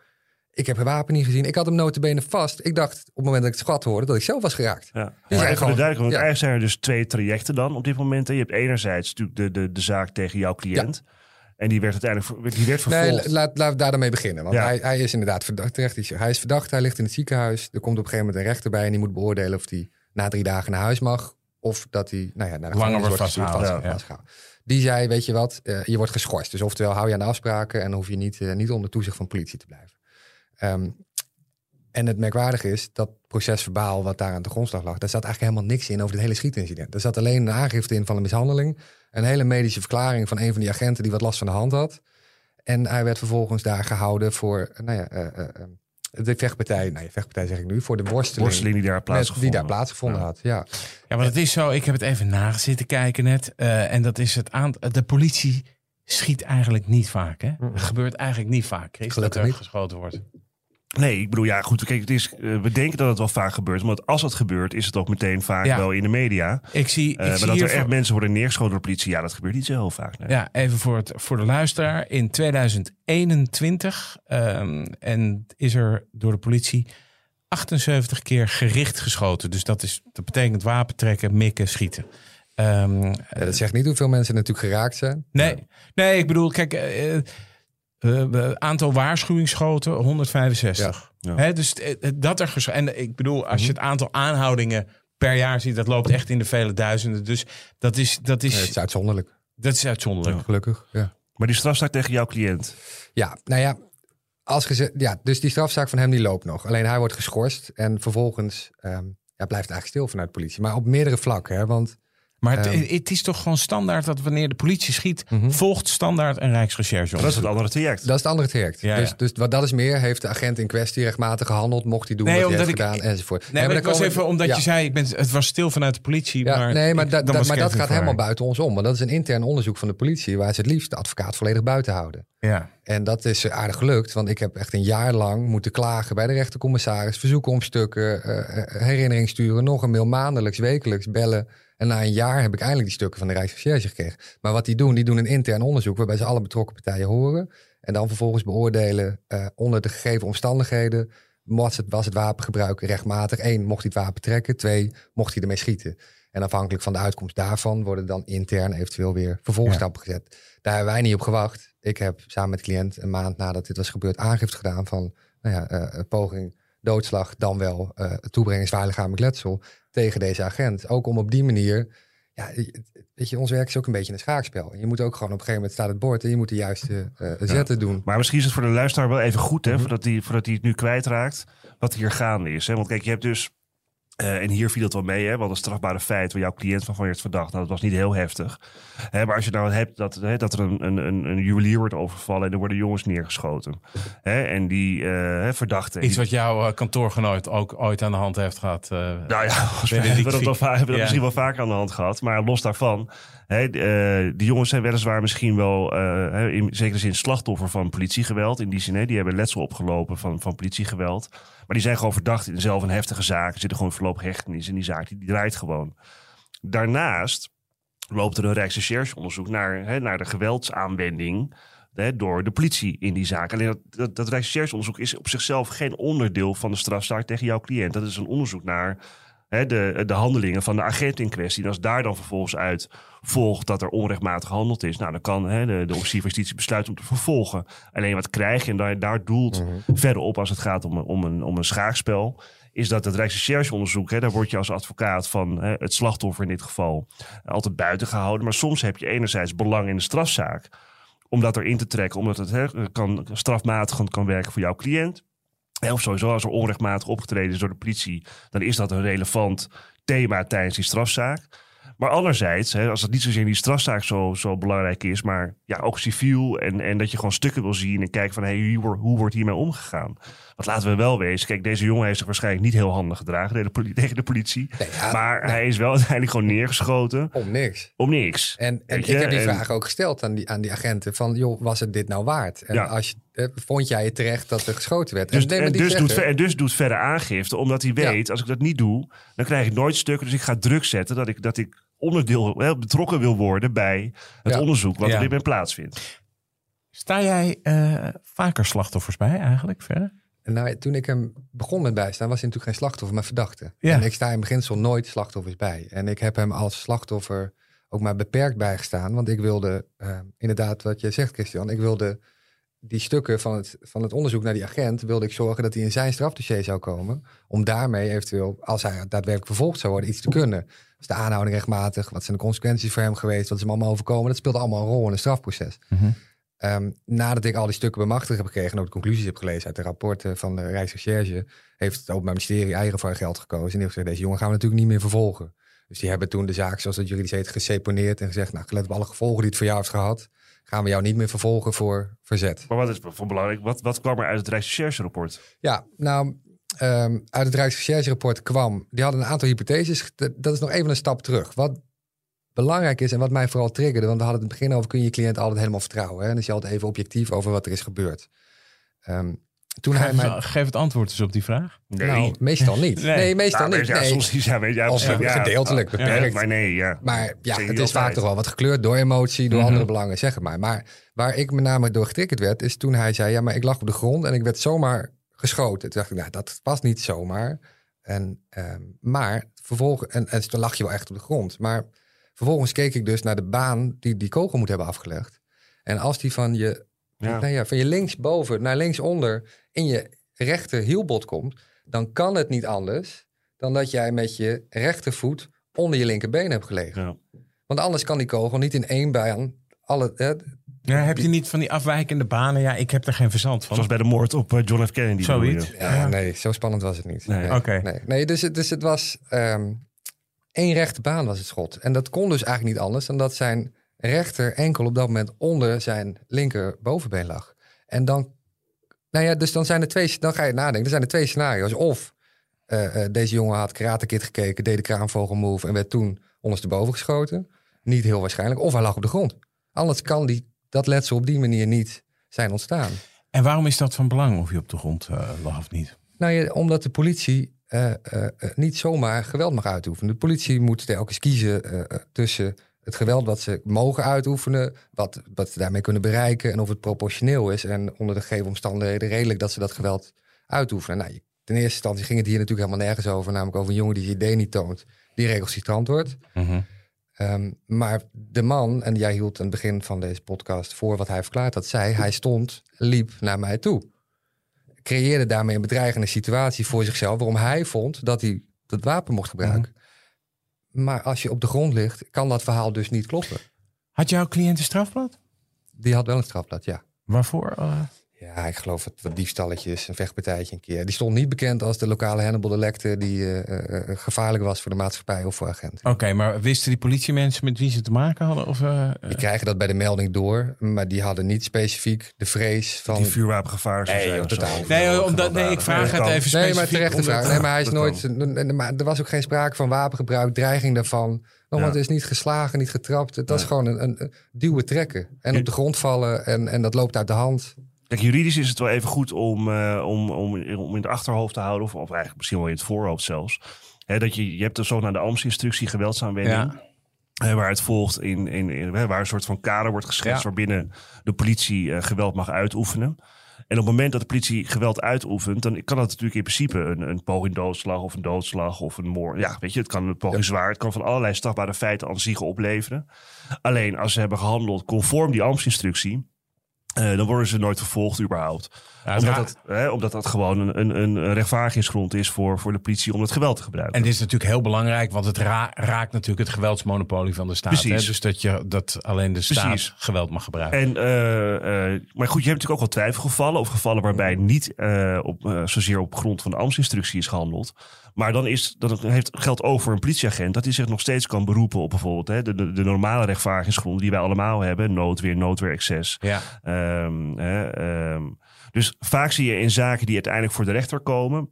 ik heb het wapen niet gezien. Ik had hem notabene vast. Ik dacht op het moment dat ik het schat hoorde dat ik zelf was geraakt. Ja. Even gewoon- duidelijk, want ja. eigenlijk zijn er dus twee trajecten dan op dit moment. hè. Je hebt enerzijds natuurlijk de, de, de zaak tegen jouw cliënt. En die werd uiteindelijk die werd vervolgd. Nee, laat, laat daar dan mee beginnen. Want Ja. hij, hij is inderdaad verdacht. Terecht, hij is verdacht, hij ligt in het ziekenhuis. Er komt op een gegeven moment een rechter bij en die moet beoordelen of hij na drie dagen naar huis mag. Of dat hij nou ja, naar de Langer gevangenis wordt vastgehouden, vast- ja. vastgehouden. Die zei, weet je wat, eh, je wordt geschorst. Dus oftewel hou je aan de afspraken en hoef je niet, eh, niet onder toezicht van politie te blijven. Ehm, en het merkwaardige is dat procesverbaal wat daar aan de grondslag lag, daar zat eigenlijk helemaal niks in over het hele schietincident. Er zat alleen een aangifte in van een mishandeling, een hele medische verklaring van een van die agenten die wat last van de hand had. En hij werd vervolgens daar gehouden voor, nou ja, eh, eh, eh, de vechtpartij, nou ja, vechtpartij zeg ik nu, voor de worsteling, worsteling die daar met- plaatsgevonden die daar plaatsgevonden Ja. had. Ja. Ja, maar het is zo. Ik heb het even nagezitten kijken net. eh, en dat is het aantal. De politie schiet eigenlijk niet vaak. Hè? Het gebeurt eigenlijk niet vaak, Chris, dat er niet. geschoten wordt. Nee, ik bedoel, ja, goed. Kijk, het is, eh, we denken dat het wel vaak gebeurt. Maar als het gebeurt, is het ook meteen vaak Ja. wel in de media. Ik zie, ik Eh, maar zie dat er echt mensen worden neergeschoten door de politie, ja, dat gebeurt niet zo heel vaak. Nee. Ja, even voor, het, voor de luisteraar. In 2021 ehm, en is er door de politie 78 keer gericht geschoten. Dus dat, is, dat betekent wapen trekken, mikken, schieten. Ehm, Ja, dat zegt niet hoeveel mensen natuurlijk geraakt zijn. nee, nee, ik bedoel, kijk, eh, eh, eh, aantal waarschuwingsschoten 165. Ja. Hè, dus dat er En ik bedoel, als je het aantal aanhoudingen per jaar ziet, dat loopt echt in de vele duizenden. Dus dat is, dat Nee, is, het is uitzonderlijk, dat is uitzonderlijk. gelukkig. Ja. Maar die strafzaak tegen jouw cliënt. Ja, nou ja, als geze- ja, dus die strafzaak van hem die loopt nog. Alleen hij wordt geschorst en vervolgens ehm, ja, blijft het eigenlijk stil vanuit de politie. Maar op meerdere vlakken, hè, want Maar het, Ehm. het is toch gewoon standaard dat wanneer de politie schiet, Mhm. volgt standaard een Rijksrecherche. Maar dat is het andere traject. dat is het andere traject. Ja, dus, ja. dus wat dat is meer, heeft de agent in kwestie rechtmatig gehandeld, mocht hij doen Nee, wat hij heeft ik- gedaan enzovoort. Nee, maar dan ik was even omdat ja. je zei, ik ben, het was stil vanuit de politie. Ja, maar nee, maar, ik- dat, dat, maar dat gaat helemaal buiten ons om. Want dat is een intern onderzoek van de politie, waar ze het liefst de advocaat volledig buiten houden. Ja. En dat is aardig gelukt, want ik heb echt een jaar lang moeten klagen bij de rechtercommissaris, verzoeken om stukken, eh, eh, herinnering sturen, nog een mail maandelijks, wekelijks bellen. En na een jaar heb ik eindelijk die stukken van de Rijksrecherche gekregen. Maar wat die doen, die doen een intern onderzoek waarbij ze alle betrokken partijen horen. En dan vervolgens beoordelen eh, onder de gegeven omstandigheden. Was het, was het wapengebruik rechtmatig? Eén, mocht hij het wapen trekken? Twee, mocht hij ermee schieten? En afhankelijk van de uitkomst daarvan worden dan intern eventueel weer vervolgstappen gezet. Daar hebben wij niet op gewacht. Ik heb samen met de cliënt een maand nadat dit was gebeurd aangifte gedaan van nou ja, eh, poging, doodslag, dan wel eh toebrenging zwaar lichamelijk letsel tegen deze agent. Ook om op die manier, ja, weet je, ons werk is ook een beetje een schaakspel. En je moet ook gewoon op een gegeven moment staat het bord en je moet de juiste eh, zetten doen. Maar misschien is het voor de luisteraar wel even goed, hè, Mhm. voordat, hij, voordat hij het nu kwijtraakt, wat hier gaande is. Hè? Want kijk, je hebt dus, eh, en hier viel het wel mee, hè, want een strafbare feit waar jouw cliënt van werd verdacht, nou, dat was niet heel heftig. Hè, maar als je nou hebt dat, hè, dat er een, een, een, een juwelier wordt overvallen en er worden jongens neergeschoten. Hè, en die eh hè, verdachte... Iets wat jouw eh, kantoorgenoot ook ooit aan de hand heeft gehad. eh, Nou ja, (laughs) Benedict hebben we dat, hebben we dat Ja. misschien wel vaker aan de hand gehad. Maar los daarvan, eh, die jongens zijn weliswaar misschien wel, hè, in zekere zin, slachtoffer van politiegeweld. In die zin, die hebben letsel opgelopen van, van politiegeweld. Maar die zijn gewoon verdacht in zelf een heftige zaak. Zitten gewoon voorlopig hechtenis in die zaak. Die, draait gewoon. Daarnaast loopt er een Rijksrechercheonderzoek naar, naar de geweldsaanwending door de politie in die zaak. Alleen dat, dat, dat Rijksrechercheonderzoek is op zichzelf geen onderdeel van de strafzaak tegen jouw cliënt. Dat is een onderzoek naar hè, de, de handelingen van de agent in kwestie. En als daar dan vervolgens uit volgt dat er onrechtmatig gehandeld is, nou, dan kan hè, de, de officier van justitie besluiten om te vervolgen. Alleen wat krijg je, en daar, daar doelt verderop als het gaat om een, om een, om een schaakspel, is dat het Rijksrechercheonderzoek, hè, daar word je als advocaat van hè, het slachtoffer in dit geval altijd buiten gehouden. Maar soms heb je enerzijds belang in de strafzaak om dat erin te trekken, omdat het hè, kan, strafmatigend kan werken voor jouw cliënt. Of sowieso als er onrechtmatig opgetreden is door de politie, dan is dat een relevant thema tijdens die strafzaak. Maar anderzijds, hè, als het niet zozeer in die strafzaak zo, zo belangrijk is, maar ja, ook civiel en, en dat je gewoon stukken wil zien en kijken van hey, hoe wordt hiermee omgegaan. Want laten we wel wezen, kijk, deze jongen heeft zich waarschijnlijk niet heel handig gedragen tegen de, poli- (laughs) tegen de politie. Nee, ja, maar nee. hij is wel (laughs) uiteindelijk gewoon neergeschoten Om niks. om niks. En, ik je, heb die en- vraag ook gesteld aan die, aan die agenten. Van, joh, was het dit nou waard? En Ja. als je, eh, vond jij het terecht dat er geschoten werd? Dus, en, en, die dus doet, en dus doet verder aangifte, omdat hij Ja. weet, als ik dat niet doe, dan krijg ik nooit stukken. Dus ik ga druk zetten dat ik, dat ik onderdeel, hè, betrokken wil worden bij het Ja. onderzoek wat Ja. dit moment plaatsvindt. Sta jij eh, vaker slachtoffers bij eigenlijk verder? En nou, toen ik hem begon met bijstaan, was hij natuurlijk geen slachtoffer, maar verdachte. Ja. En ik sta in beginsel nooit slachtoffers bij. En ik heb hem als slachtoffer ook maar beperkt bijgestaan. Want ik wilde, eh, inderdaad wat je zegt Christian, ik wilde die stukken van het, van het onderzoek naar die agent, wilde ik zorgen dat hij in zijn strafdossier zou komen. Om daarmee eventueel, als hij daadwerkelijk vervolgd zou worden, iets te kunnen. Was de aanhouding rechtmatig? Wat zijn de consequenties voor hem geweest? Wat is hem allemaal overkomen? Dat speelde allemaal een rol in het strafproces. Ehm, nadat ik al die stukken bemachtigd heb gekregen en ook de conclusies heb gelezen uit de rapporten van de Rijksrecherche, heeft het Openbaar Ministerie eigen voor geld gekozen. En die heeft gezegd, deze jongen gaan we natuurlijk niet meer vervolgen. Dus die hebben toen de zaak, zoals het juridisch heet, geseponeerd en gezegd, nou, gelet op alle gevolgen die het voor jou heeft gehad, gaan we jou niet meer vervolgen voor verzet. Maar wat is van belangrijk? Wat, wat kwam er uit het Rijksrecherche-rapport? Ja, nou, ehm, uit het Rijksrecherche-rapport kwam, die hadden een aantal hypotheses. Dat- Dat is nog even een stap terug. Wat belangrijk is en wat mij vooral triggerde, want we hadden het in het begin over, kun je je cliënt altijd helemaal vertrouwen. Hè? En is je altijd even objectief over wat er is gebeurd. Ehm, toen hij Geef, mij... geef het antwoord eens op die vraag. Nee. Nou, meestal niet. (laughs) Nee. Nee, meestal Nou, niet. ja, nee. soms ja, weet je, ja, ja, gedeeltelijk ja, beperkt. maar nee, ja. Maar ja, het is vaak toch wel wat gekleurd door emotie, door Mhm. andere belangen, zeg het maar. Maar waar ik met name door getriggerd werd, is toen hij zei: Ja, maar ik lag op de grond en ik werd zomaar geschoten. Toen dacht ik, nou, dat was niet zomaar. En, ehm, maar vervolgens, en, en toen lag je wel echt op de grond. Maar vervolgens keek ik dus naar de baan die die kogel moet hebben afgelegd. En als die van je, Ja. nou ja, van je linksboven naar linksonder in je rechter hielbot komt, dan kan het niet anders dan dat jij met je rechtervoet onder je linkerbeen hebt gelegen. Ja. Want anders kan die kogel niet in één baan alle. Hè, Ja, heb je niet van die afwijkende banen? Ja, ik heb er geen verstand van. Zoals bij de moord op eh, John F. Kennedy. Zoiets. ja, nee, zo spannend was het niet. Nee. Oké. nee. nee dus, het, dus het was ehm één rechte baan was het schot. En dat kon dus eigenlijk niet anders dan dat zijn rechter enkel op dat moment onder zijn linker bovenbeen lag. En dan, nou ja, dus dan zijn er twee, dan ga je nadenken. Er zijn er twee scenario's. Of eh, eh, deze jongen had Karate Kid gekeken, deed de kraanvogelmove en werd toen ondersteboven geschoten. Niet heel waarschijnlijk. Of hij lag op de grond. Anders kan die, dat letsel op die manier niet zijn ontstaan. En waarom is dat van belang of je op de grond eh, lag of niet? Nou ja, omdat de politie eh, eh, eh, niet zomaar geweld mag uitoefenen. De politie moet telkens kiezen tussen het geweld wat ze mogen uitoefenen, wat, wat ze daarmee kunnen bereiken en of het proportioneel is en onder de gegeven omstandigheden redelijk dat ze dat geweld uitoefenen. Nou, ten eerste instantie ging het hier natuurlijk helemaal nergens over, namelijk over een jongen die zijn idee niet toont, die recalcitrant wordt. Ehm, maar de man, en jij hield aan het begin van deze podcast voor wat hij verklaard had, zei hij stond, liep naar mij toe. Creëerde daarmee een bedreigende situatie voor zichzelf, waarom hij vond dat hij dat wapen mocht gebruiken. Maar als je op de grond ligt, kan dat verhaal dus niet kloppen. Had jouw cliënt een strafblad? Die had wel een strafblad, ja. Waarvoor? eh? Ja, ik geloof het wat diefstalletjes, een vechtpartijtje een keer. Die stond niet bekend als de lokale Hannibal de Lecter die eh, eh, eh, gevaarlijk was voor de maatschappij of voor agenten. Oké, maar wisten die politiemensen met wie ze te maken hadden? Of, eh, eh, Die krijgen dat bij de melding door, maar die hadden niet specifiek de vrees van... Die vuurwapengevaar zou Nee, zijn totaal. Nee, omdat, nee, ik vraag het even Nee, specifiek. maar terecht vraag. Nee, maar hij is nooit. Maar er was ook geen sprake van wapengebruik, dreiging daarvan. Ja. Het is niet geslagen, niet getrapt. Het was Ja. gewoon een, een, een duwen trekken. En op de grond vallen en, en dat loopt uit de hand. Kijk, juridisch is het wel even goed om, eh, om, om, om in het achterhoofd te houden, of, of eigenlijk misschien wel in het voorhoofd zelfs. Hè, dat je, je hebt de zogenaamde AMS-instructie geweldsaanwending. Ja. Waar het volgt in, in, waar een soort van kader wordt geschetst Ja. waarbinnen de politie eh, geweld mag uitoefenen. En op het moment dat de politie geweld uitoefent, dan kan dat natuurlijk in principe een, een poging doodslag of een doodslag of een moord. Ja, weet je, het kan een poging zwaar. Het kan van allerlei strafbare feiten aan zich opleveren. Alleen als ze hebben gehandeld conform die AMS-instructie, eh, dan worden ze nooit vervolgd überhaupt. Ja, omdat, dat, hè, omdat dat gewoon een, een, een rechtvaardigingsgrond is voor, voor de politie om het geweld te gebruiken. En dit is natuurlijk heel belangrijk, want het ra- raakt natuurlijk het geweldsmonopolie van de staat. Hè? Precies. Dus dat, je, dat alleen de staat Precies. geweld mag gebruiken. En, eh, eh, maar goed, je hebt natuurlijk ook wel twijfelgevallen. Of gevallen waarbij niet op, zozeer op grond van de ambtsinstructie is gehandeld. Maar dan, is, dan heeft, geldt ook voor een politieagent dat hij zich nog steeds kan beroepen op bijvoorbeeld hè, de, de, de normale rechtvaardigingsgronden die wij allemaal hebben. Noodweer, noodweer, excess. ja. Ehm, hè, ehm, Dus vaak zie je in zaken die uiteindelijk voor de rechter komen,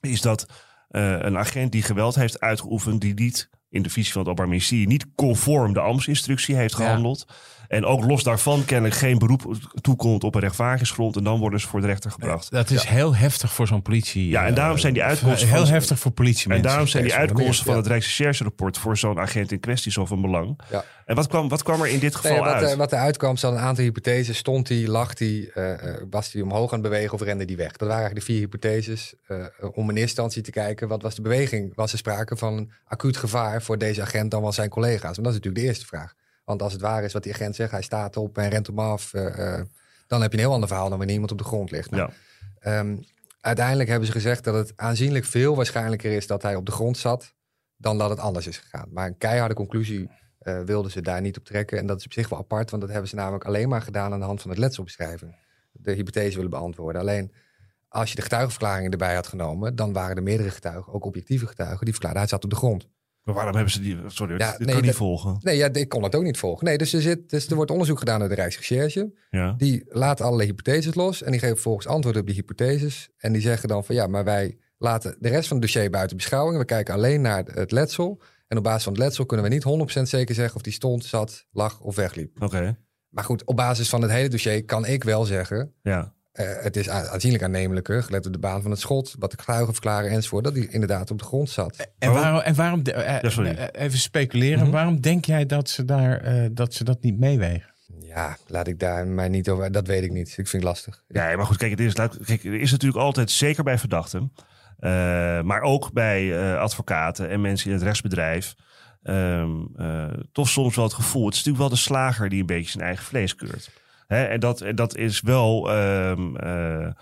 is dat eh, een agent die geweld heeft uitgeoefend, die niet in de visie van het Openbaar Ministerie niet conform de ambtsinstructie heeft Ja. En ook los daarvan kennelijk geen beroep toekomt op een rechtvaardigingsgrond. En dan worden ze voor de rechter gebracht. Dat is heel heftig voor zo'n politie. Ja, en eh, daarom zijn die uitkomsten Heel van- heftig voor politiemensen. En daarom zijn die uitkomsten van het Rijksrecherche-rapport voor zo'n agent in kwestie zo van belang. Ja. En wat kwam, wat kwam er in dit geval Nee, wat, uit? eh, wat er uitkwam, zat een aantal hypotheses. Stond hij, lag hij, eh, eh, was hij omhoog aan het bewegen of rende hij weg? Dat waren eigenlijk de vier hypotheses. eh, om in eerste instantie te kijken, wat was de beweging? Was er sprake van een acuut gevaar voor deze agent dan wel zijn collega's? Maar dat is natuurlijk de eerste vraag. Want als het waar is wat die agent zegt, hij staat op en rent hem af... eh, eh, dan heb je een heel ander verhaal dan wanneer iemand op de grond ligt. Nou, ja. Ehm, uiteindelijk hebben ze gezegd dat het aanzienlijk veel waarschijnlijker is dat hij op de grond zat dan dat het anders is gegaan. Maar een keiharde conclusie eh, wilden ze daar niet op trekken. En dat is op zich wel apart, want dat hebben ze namelijk alleen maar gedaan aan de hand van het letselbeschrijving. De hypothese willen beantwoorden. Alleen als je de getuigenverklaringen erbij had genomen, dan waren er meerdere getuigen, ook objectieve getuigen, die verklaarden hij zat op de grond. Maar waarom hebben ze die... Sorry, Ja, dit nee, kan niet volgen. Nee, ja, ik kon het ook niet volgen. Nee, dus er, zit, dus er wordt onderzoek gedaan door de Rijksrecherche. Ja. Die laat allerlei hypotheses los en die geven vervolgens antwoorden op die hypotheses. En die zeggen dan van ja, maar wij laten de rest van het dossier buiten beschouwing. We kijken alleen naar het letsel. En op basis van het letsel kunnen we niet 100% zeker zeggen of die stond, zat, lag of wegliep. Oké, Maar goed, op basis van het hele dossier kan ik wel zeggen, ja. Eh, het is aanzienlijk aannemelijker, gelet op de baan van het schot, wat de getuigen verklaren enzovoort, dat hij inderdaad op de grond zat. En waarom, en waarom de- eh, Ja, eh, even speculeren, Mhm. waarom denk jij dat ze, daar, eh, dat ze dat niet meewegen? Ja, laat ik daar mij niet over, dat weet ik niet. Ik vind het lastig. Ja, maar goed, kijk, het is, kijk, er is natuurlijk altijd, zeker bij verdachten, eh, maar ook bij eh, advocaten en mensen in het rechtsbedrijf, ehm, eh, toch soms wel het gevoel. Het is natuurlijk wel de slager die een beetje zijn eigen vlees keurt. Hè? En, dat, dat is wel. ehm, eh, eh,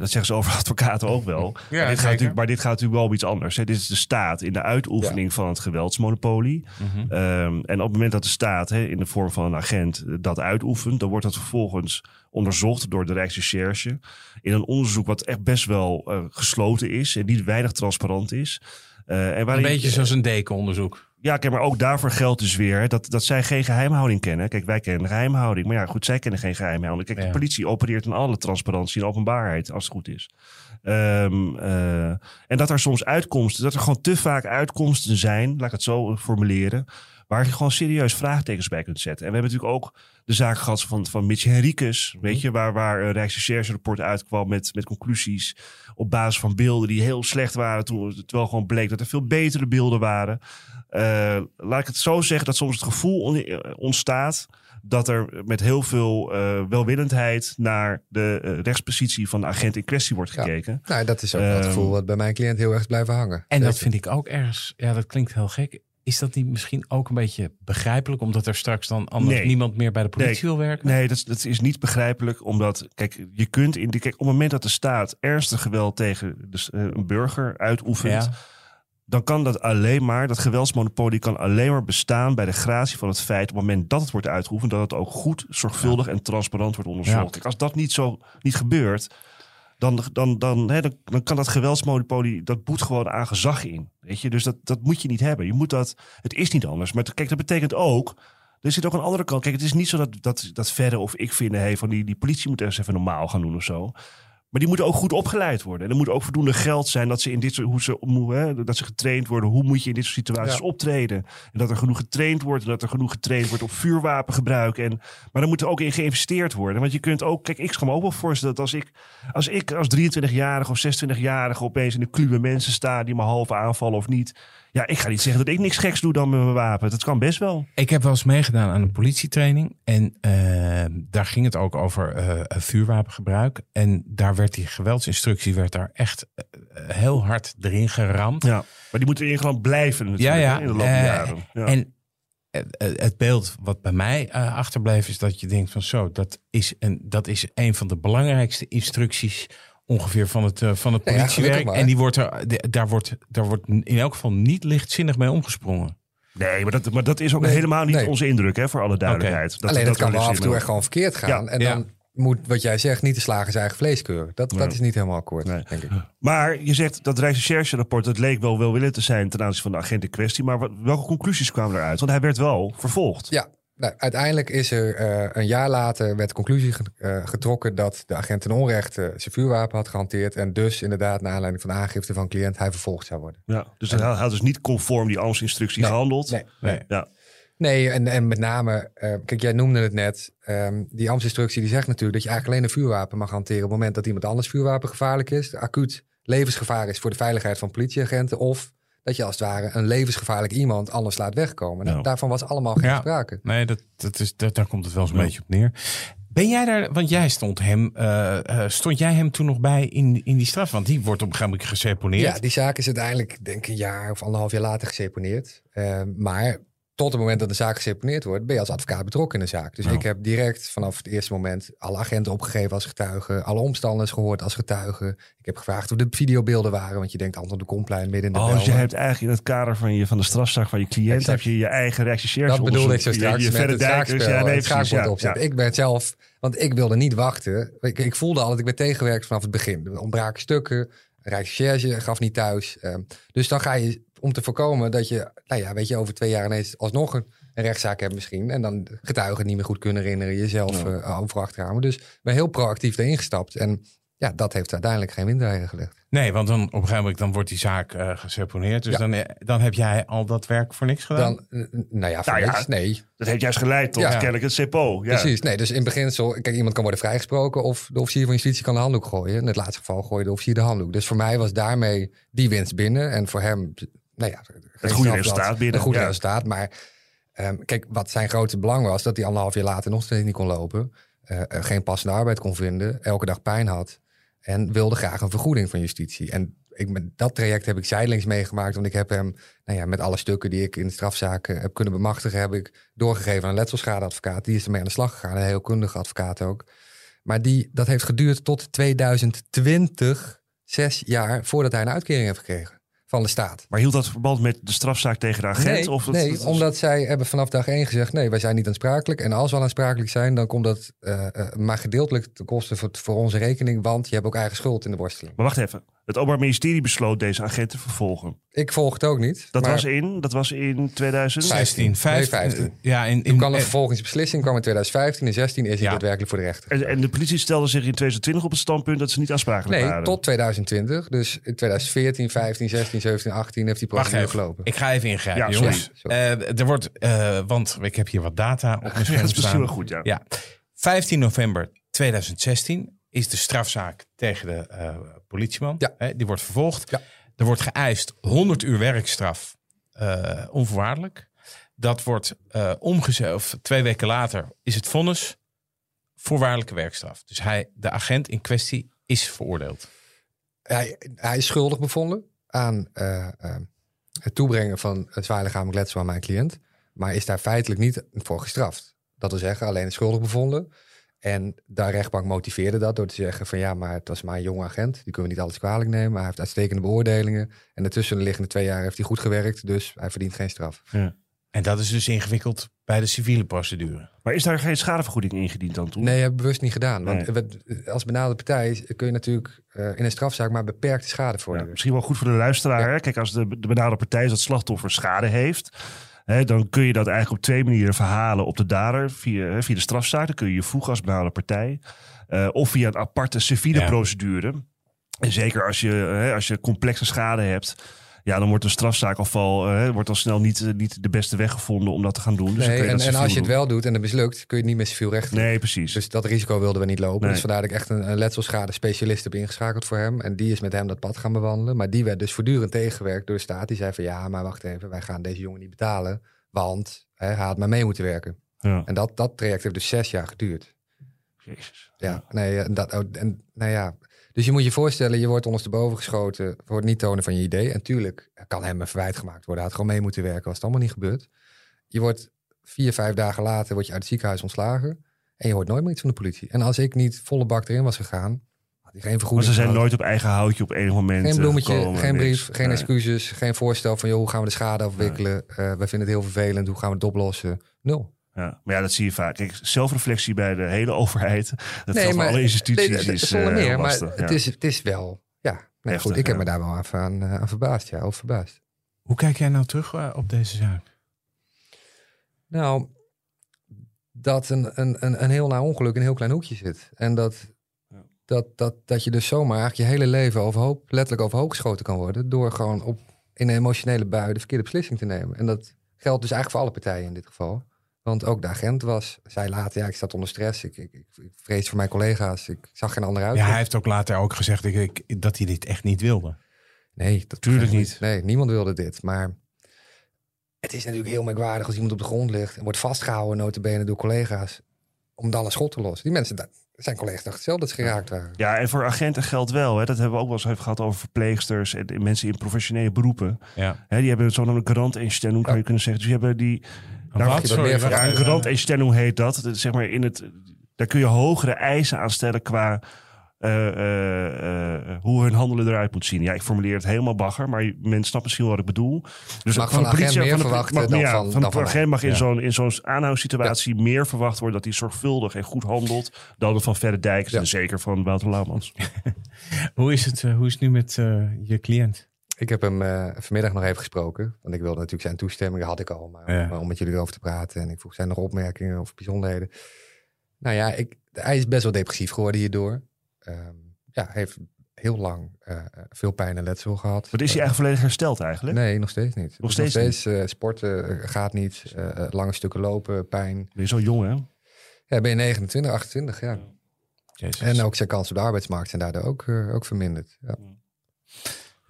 dat zeggen ze over (laughs) advocaten ook wel. maar, dit gaat natuurlijk, maar dit gaat natuurlijk wel om iets anders. Hè? Dit is de staat in de uitoefening van het geweldsmonopolie. Mhm. Ehm, en op het moment dat de staat hè, in de vorm van een agent eh, dat uitoefent, dan wordt dat vervolgens onderzocht door de Rijksrecherche. In een onderzoek wat echt best wel gesloten is en niet weinig transparant is. En Een waarin- beetje zoals een dekenonderzoek. Ja, kijk, maar ook daarvoor geldt dus weer hè, dat, dat zij geen geheimhouding kennen. Kijk, wij kennen geheimhouding. Maar ja, goed, zij kennen geen geheimhouding. Kijk, Ja. de politie opereert in alle transparantie en openbaarheid, als het goed is. Ehm, eh, en dat er soms uitkomsten, dat er gewoon te vaak uitkomsten zijn, laat ik het zo formuleren, waar je gewoon serieus vraagtekens bij kunt zetten. En we hebben natuurlijk ook de zaak gehad van, van Mitch Henriques, weet je, waar, waar een Rijksrecherche-rapport uitkwam met, met conclusies op basis van beelden die heel slecht waren, toen, terwijl gewoon bleek dat er veel betere beelden waren. Eh, laat ik het zo zeggen dat soms het gevoel eh, ontstaat dat er met heel veel eh, welwillendheid naar de eh, rechtspositie van de agent in kwestie wordt Ja. gekeken. Nou, dat is ook wel het Ehm, gevoel wat bij mijn cliënt heel erg blijven hangen. En dat vind ik ook ergens, ja, dat klinkt heel gek. Is dat niet misschien ook een beetje begrijpelijk, omdat er straks dan anders Nee. niemand meer bij de politie wil werken? Nee, dat, is- dat is niet begrijpelijk, omdat, kijk, je kunt in de, kijk, op het moment dat de staat ernstig geweld tegen eh, een burger uitoefent, Ja. dan kan dat alleen maar, dat geweldsmonopolie kan alleen maar bestaan bij de gratie van het feit, op het moment dat het wordt uitgeoefend, dat het ook goed, zorgvuldig en transparant wordt onderzocht. Ja. Kijk, als dat niet zo niet gebeurt, dan, dan, dan, hè, dan, kan dat geweldsmonopolie, dat boet gewoon aan gezag in. Weet je? Dus dat, dat moet je niet hebben. Je moet dat, het is niet anders. Maar kijk, dat betekent ook, er zit ook een andere kant. Kijk, het is niet zo dat, dat, dat Verre of ik vinden, hey, van die, die politie moet eens even normaal gaan doen of zo. Maar die moeten ook goed opgeleid worden. En er moet ook voldoende geld zijn dat ze in dit soort, hoe ze, hoe, hè, dat ze getraind worden. Hoe moet je in dit soort situaties Ja. optreden? En dat er genoeg getraind wordt. En dat er genoeg getraind wordt op vuurwapengebruik. En, maar daar moet er ook in geïnvesteerd worden. Want je kunt ook, kijk, ik kan me ook wel voorstellen dat als ik als, ik als 23-jarige of 26-jarige opeens in de kluwe mensen sta die me half aanvallen of niet. Ja, ik ga niet zeggen dat ik niks geks doe dan met mijn wapen. Dat kan best wel. Ik heb wel eens meegedaan aan een politietraining. En eh, daar ging het ook over eh, vuurwapengebruik. En daar werd die geweldsinstructie werd daar echt eh, heel hard erin geramd. Ja, maar die moeten in gewoon blijven natuurlijk, Ja, ja. in de loop der jaren. Ja. En het beeld wat bij mij achterbleef is dat je denkt van zo, dat is een, dat is een van de belangrijkste instructies ongeveer van het, eh, van het ja, politiewerk. en die wordt er, de- daar, wordt, daar wordt in elk geval niet lichtzinnig mee omgesprongen. Nee, maar dat, maar dat is ook Nee, helemaal niet nee. onze indruk, hè, voor alle duidelijkheid. Dat, Alleen dat, kan wel dus af en toe echt gewoon verkeerd gaan. Ja. En Ja. dan moet, wat jij zegt, niet de slager zijn eigen vlees keuren. Dat, Ja. dat is niet helemaal akkoord, Nee. denk ik. Maar je zegt dat Rijksrecherche-rapport, dat leek wel welwillend te zijn ten aanzien van de agent in kwestie. Maar wat, welke conclusies kwamen eruit? Want hij werd wel vervolgd. Ja, Nou, uiteindelijk is er eh, een jaar later werd de conclusie ge- eh, getrokken dat de agent ten onrechte zijn vuurwapen had gehanteerd. En dus inderdaad, naar aanleiding van de aangifte van een cliënt, hij vervolgd zou worden. Ja, dus hij had dus niet conform die Amst-instructie Nee, gehandeld. Nee, Nee. Ja. nee en, en met name, eh, kijk, jij noemde het net. ehm, die Amst-instructie die zegt natuurlijk dat je eigenlijk alleen een vuurwapen mag hanteren op het moment dat iemand anders vuurwapen gevaarlijk is. acuut levensgevaar is voor de veiligheid van politieagenten. Of dat je als het ware een levensgevaarlijk iemand anders laat wegkomen. Nou. Daarvan was allemaal geen Ja. sprake. Nee, dat, dat is, dat, daar komt het wel eens een Ja. beetje op neer. Ben jij daar, want jij stond hem, eh, eh, stond jij hem toen nog bij in, in die straf? Want die wordt op een gegeven moment geseponeerd. Ja, die zaak is uiteindelijk, denk ik, een jaar of anderhalf jaar later geseponeerd. Eh, maar tot het moment dat de zaak geseponeerd wordt, ben je als advocaat betrokken in de zaak. Dus Ja. ik heb direct vanaf het eerste moment alle agenten opgegeven als getuigen, alle omstanders gehoord als getuigen. Ik heb gevraagd of de videobeelden waren, want je denkt altijd op de komplein midden in de Oh, dus je hebt eigenlijk in het kader van, je, van de strafzaak van je cliënt... Exact. heb je je eigen recherche Dat bedoelde ik zo Je- straks je, met verder het dijkers, schaakspel, ja, nee, het precies, schaakbord ja, opzetten. ja. Ik werd zelf, want ik wilde niet wachten. Ik, ik voelde al dat ik werd tegengewerkt vanaf het begin. Er ontbraken stukken, Rijksrecherche gaf niet thuis. Ehm, dus dan ga je, om te voorkomen dat je, nou ja, weet je, over twee jaar ineens alsnog een, een rechtszaak hebt misschien. En dan getuigen niet meer goed kunnen herinneren, jezelf Ja. eh over achterhouden. Dus ben heel proactief erin gestapt. En ja, dat heeft uiteindelijk geen windeieren gelegd. Nee, want dan op een gegeven moment dan wordt die zaak eh geseponeerd. Dus Ja. dan, eh, dan heb jij al dat werk voor niks gedaan. Dan, nou ja, voor Nou ja, niks, nee. Dat heeft juist geleid tot Ja. kennelijk het CEPO. Ja. Precies. Nee, dus in beginsel, kijk, iemand kan worden vrijgesproken of de officier van justitie kan de handdoek gooien. In het laatste geval gooide de officier de handdoek. Dus voor mij was daarmee die winst binnen. En voor hem, nou ja, geen goede resultaat binnen, Een goed ja. resultaat. Maar ehm, kijk, wat zijn grote belang was, dat hij anderhalf jaar later nog steeds niet kon lopen. eh, geen passende arbeid kon vinden, elke dag pijn had. En wilde graag een vergoeding van justitie. En ik, dat traject heb ik zijdelings meegemaakt. Want ik heb hem, nou ja, met alle stukken die ik in de strafzaken heb kunnen bemachtigen, heb ik doorgegeven aan een letselschadeadvocaat. Die is ermee aan de slag gegaan, een heel kundige advocaat ook. Maar die, dat heeft geduurd tot 2020, zes jaar voordat hij een uitkering heeft gekregen van de staat. Maar hield dat verband met de strafzaak tegen de agent? Nee, of nee dat- omdat zij hebben vanaf dag één gezegd... nee, wij zijn niet aansprakelijk. En als we al aansprakelijk zijn, dan komt dat eh, eh, maar gedeeltelijk ten koste voor, voor onze rekening... want je hebt ook eigen schuld in de worsteling. Maar wacht even. Het Openbaar Ministerie besloot deze agent te vervolgen. Ik volg het ook niet. Dat, maar was, in, dat was in 2000? 16, 15. Nee, 15. Ja, in, in, Toen kwam een eh, vervolgingsbeslissing, kwam in 2015. In 16 is hij Ja. daadwerkelijk voor de rechter. En, en de politie stelde zich in 2020 op het standpunt dat ze niet aansprakelijk Nee, waren. tot 2020. Dus in 2014, 15, 16, 17, 18 heeft die Wacht procedure even, gelopen. ik ga even ingrijpen, Ja, sorry. jongens. Sorry. Eh, er wordt, eh, want ik heb hier wat data op mijn Ja, scherm dat is misschien staan. wel goed, ja. Ja, 15 november 2016 is de strafzaak tegen de eh, politieman. Ja. Hè, die wordt vervolgd. Ja. Er wordt geëist 100 uur werkstraf eh, onvoorwaardelijk. Dat wordt eh omgezet, of twee weken later is het vonnis voorwaardelijke werkstraf. Dus hij, de agent in kwestie is veroordeeld. Hij, hij is schuldig bevonden aan eh, het toebrengen van het zwaar lichamelijk letsel aan mijn cliënt. Maar is daar feitelijk niet voor gestraft. Dat wil zeggen, alleen is schuldig bevonden. En de rechtbank motiveerde dat door te zeggen van ja, maar het was maar een jonge agent. Die kunnen we niet alles kwalijk nemen. Maar hij heeft uitstekende beoordelingen. En de liggende twee jaar heeft hij goed gewerkt. Dus hij verdient geen straf. En dat is dus ingewikkeld bij de civiele procedure. Maar is daar geen schadevergoeding ingediend dan toen? Nee, heb ik bewust niet gedaan. Want Nee. als benaalde partij kun je natuurlijk eh, in een strafzaak maar beperkte schade Ja, vorderen. misschien wel goed voor de luisteraar. hè? Kijk, als de, de benaderde partij dat slachtoffer schade heeft... Hè, dan kun je dat eigenlijk op twee manieren verhalen op de dader. Via, via de strafzaak, dan kun je je voegen als partij. Eh, of via een aparte civiele Ja. procedure. En zeker als je, hè, als je complexe schade hebt... Ja, dan wordt een strafzaak al, eh, wordt al snel niet, eh, niet de beste weg gevonden om dat te gaan doen. Dus nee, en, als je het wel doet en het mislukt, kun je het niet meer civiel recht doen. Nee, precies. Dus dat risico wilden we niet lopen. Nee. Dus vandaar dat ik echt een, een letselschade specialist heb ingeschakeld voor hem. En die is met hem dat pad gaan bewandelen. Maar die werd dus voortdurend tegengewerkt door de staat. Die zei van ja, maar wacht even, wij gaan deze jongen niet betalen. Want hè, hij had maar mee moeten werken. ja. En dat, dat traject heeft dus zes jaar geduurd. Jezus. Ja, nee, en dat, oh, en, nou ja. Dus je moet je voorstellen, je wordt ondersteboven geschoten voor het niet tonen van je idee. En tuurlijk kan hem een verwijt gemaakt worden. Hij had gewoon mee moeten werken, was het allemaal niet gebeurd. Je wordt vier, vijf dagen later word je uit het ziekenhuis ontslagen. En je hoort nooit meer iets van de politie. En als ik niet volle bak erin was gegaan, had hij geen Maar vergoeding ze zijn gehad. nooit op eigen houtje op enig moment Geen eh, bloemetje, gekomen, geen niks. brief, geen Nee. excuses, geen voorstel van joh, hoe gaan we de schade afwikkelen? Eh, wij vinden het heel vervelend, hoe gaan we het oplossen? Nul. Ja, maar ja, dat zie je vaak. Kijk, zelfreflectie bij de hele (laughs) overheid. Dat geldt voor alle nee, instituties. dat- is, zonder eh, meer. heel Maar lastig, het, is, het is wel, ja. Nee, Heftig, goed, ik heb ja. me daar wel even aan, eh, aan verbaasd, ja, over verbaasd. Hoe kijk jij nou terug eh, op deze zaak? Nou, dat een, een, een, een heel na ongeluk in een heel klein hoekje zit. En dat, Ja. dat, dat, dat je dus zomaar eigenlijk je hele leven overhoop, letterlijk overhoop geschoten kan worden. Door gewoon op, in een emotionele bui de verkeerde beslissing te nemen. En dat geldt dus eigenlijk voor alle partijen in dit geval. Want ook de agent was, zei later, ja, ik zat onder stress. Ik, ik, ik, ik vrees voor mijn collega's. Ik zag geen andere uit. Ja, hij heeft ook later ook gezegd ik, ik- dat hij dit echt niet wilde. Nee, dat Tuurlijk begrijp ik niet. Nee, niemand wilde dit. Maar het is natuurlijk heel merkwaardig als iemand op de grond ligt en wordt vastgehouden, notabene door collega's, om dan een schot te lossen. Die mensen, zijn collega's dachten zelf dat ze geraakt waren. Ja, en voor agenten geldt wel. Hè, dat hebben we ook wel eens even gehad over verpleegsters en en mensen in professionele beroepen. Ja. Hè, die hebben zo'n garantinstelling, kan je kunnen zeggen. Dus die hebben die... Wat? Daar- dat Sorry, meer van- een even. garantinstelling heet dat. Dat is Zeg maar in het, daar kun je hogere eisen aan stellen qua eh, eh, eh, hoe hun handelen eruit moet zien. Ja, ik formuleer het helemaal bagger, maar je- men snapt misschien wat ik bedoel. Dus Mag van de een agent meer van de- verwachten mag- dan ja, van- van dan de van agent mag in Ja. zo'n in zo'n aanhoudssituatie meer verwacht worden dat hij zorgvuldig en goed handelt dan van Verder Dijks Ja. en zeker van Wouter Laumans. (laughs) Hoe is het, eh, hoe is het nu met eh, je cliënt? Ik heb hem eh, vanmiddag nog even gesproken, want ik wilde natuurlijk zijn toestemming, dat had ik al, maar Ja. om, om met jullie erover te praten. En ik vroeg, zijn er nog opmerkingen of bijzonderheden? Nou ja, ik, hij is best wel depressief geworden hierdoor. Ehm, ja, hij heeft heel lang eh, veel pijn en letsel gehad. Wat is hij Eh, eigenlijk volledig hersteld eigenlijk? Nee, nog steeds niet. Nog Dus steeds eh, sporten gaat niet. lange stukken lopen, pijn. Ben je zo jong hè? Ja, ben je 29, 28, ja. Jezus. En ook zijn kansen op de arbeidsmarkt zijn daardoor ook, ook verminderd. Ja,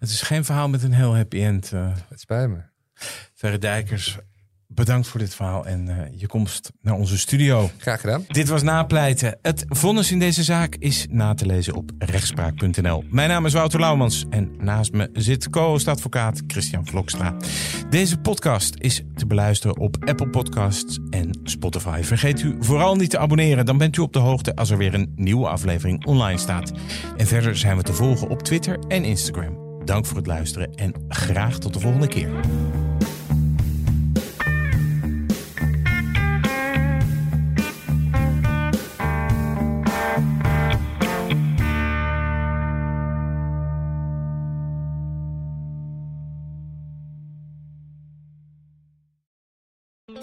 Het is geen verhaal met een heel happy end. eh het spijt me. Verre Dijkers, bedankt voor dit verhaal en eh, je komst naar onze studio. Graag gedaan. Dit was Napleiten. Het vonnis in deze zaak is na te lezen op rechtspraak.nl. Mijn naam is Wouter Laumans en naast me zit co-host advocaat Christian Vlokstra. Deze podcast is te beluisteren op Apple Podcasts en Spotify. Vergeet u vooral niet te abonneren, dan bent u op de hoogte als er weer een nieuwe aflevering online staat. En verder zijn we te volgen op Twitter en Instagram. Dank voor het luisteren en graag tot de volgende keer.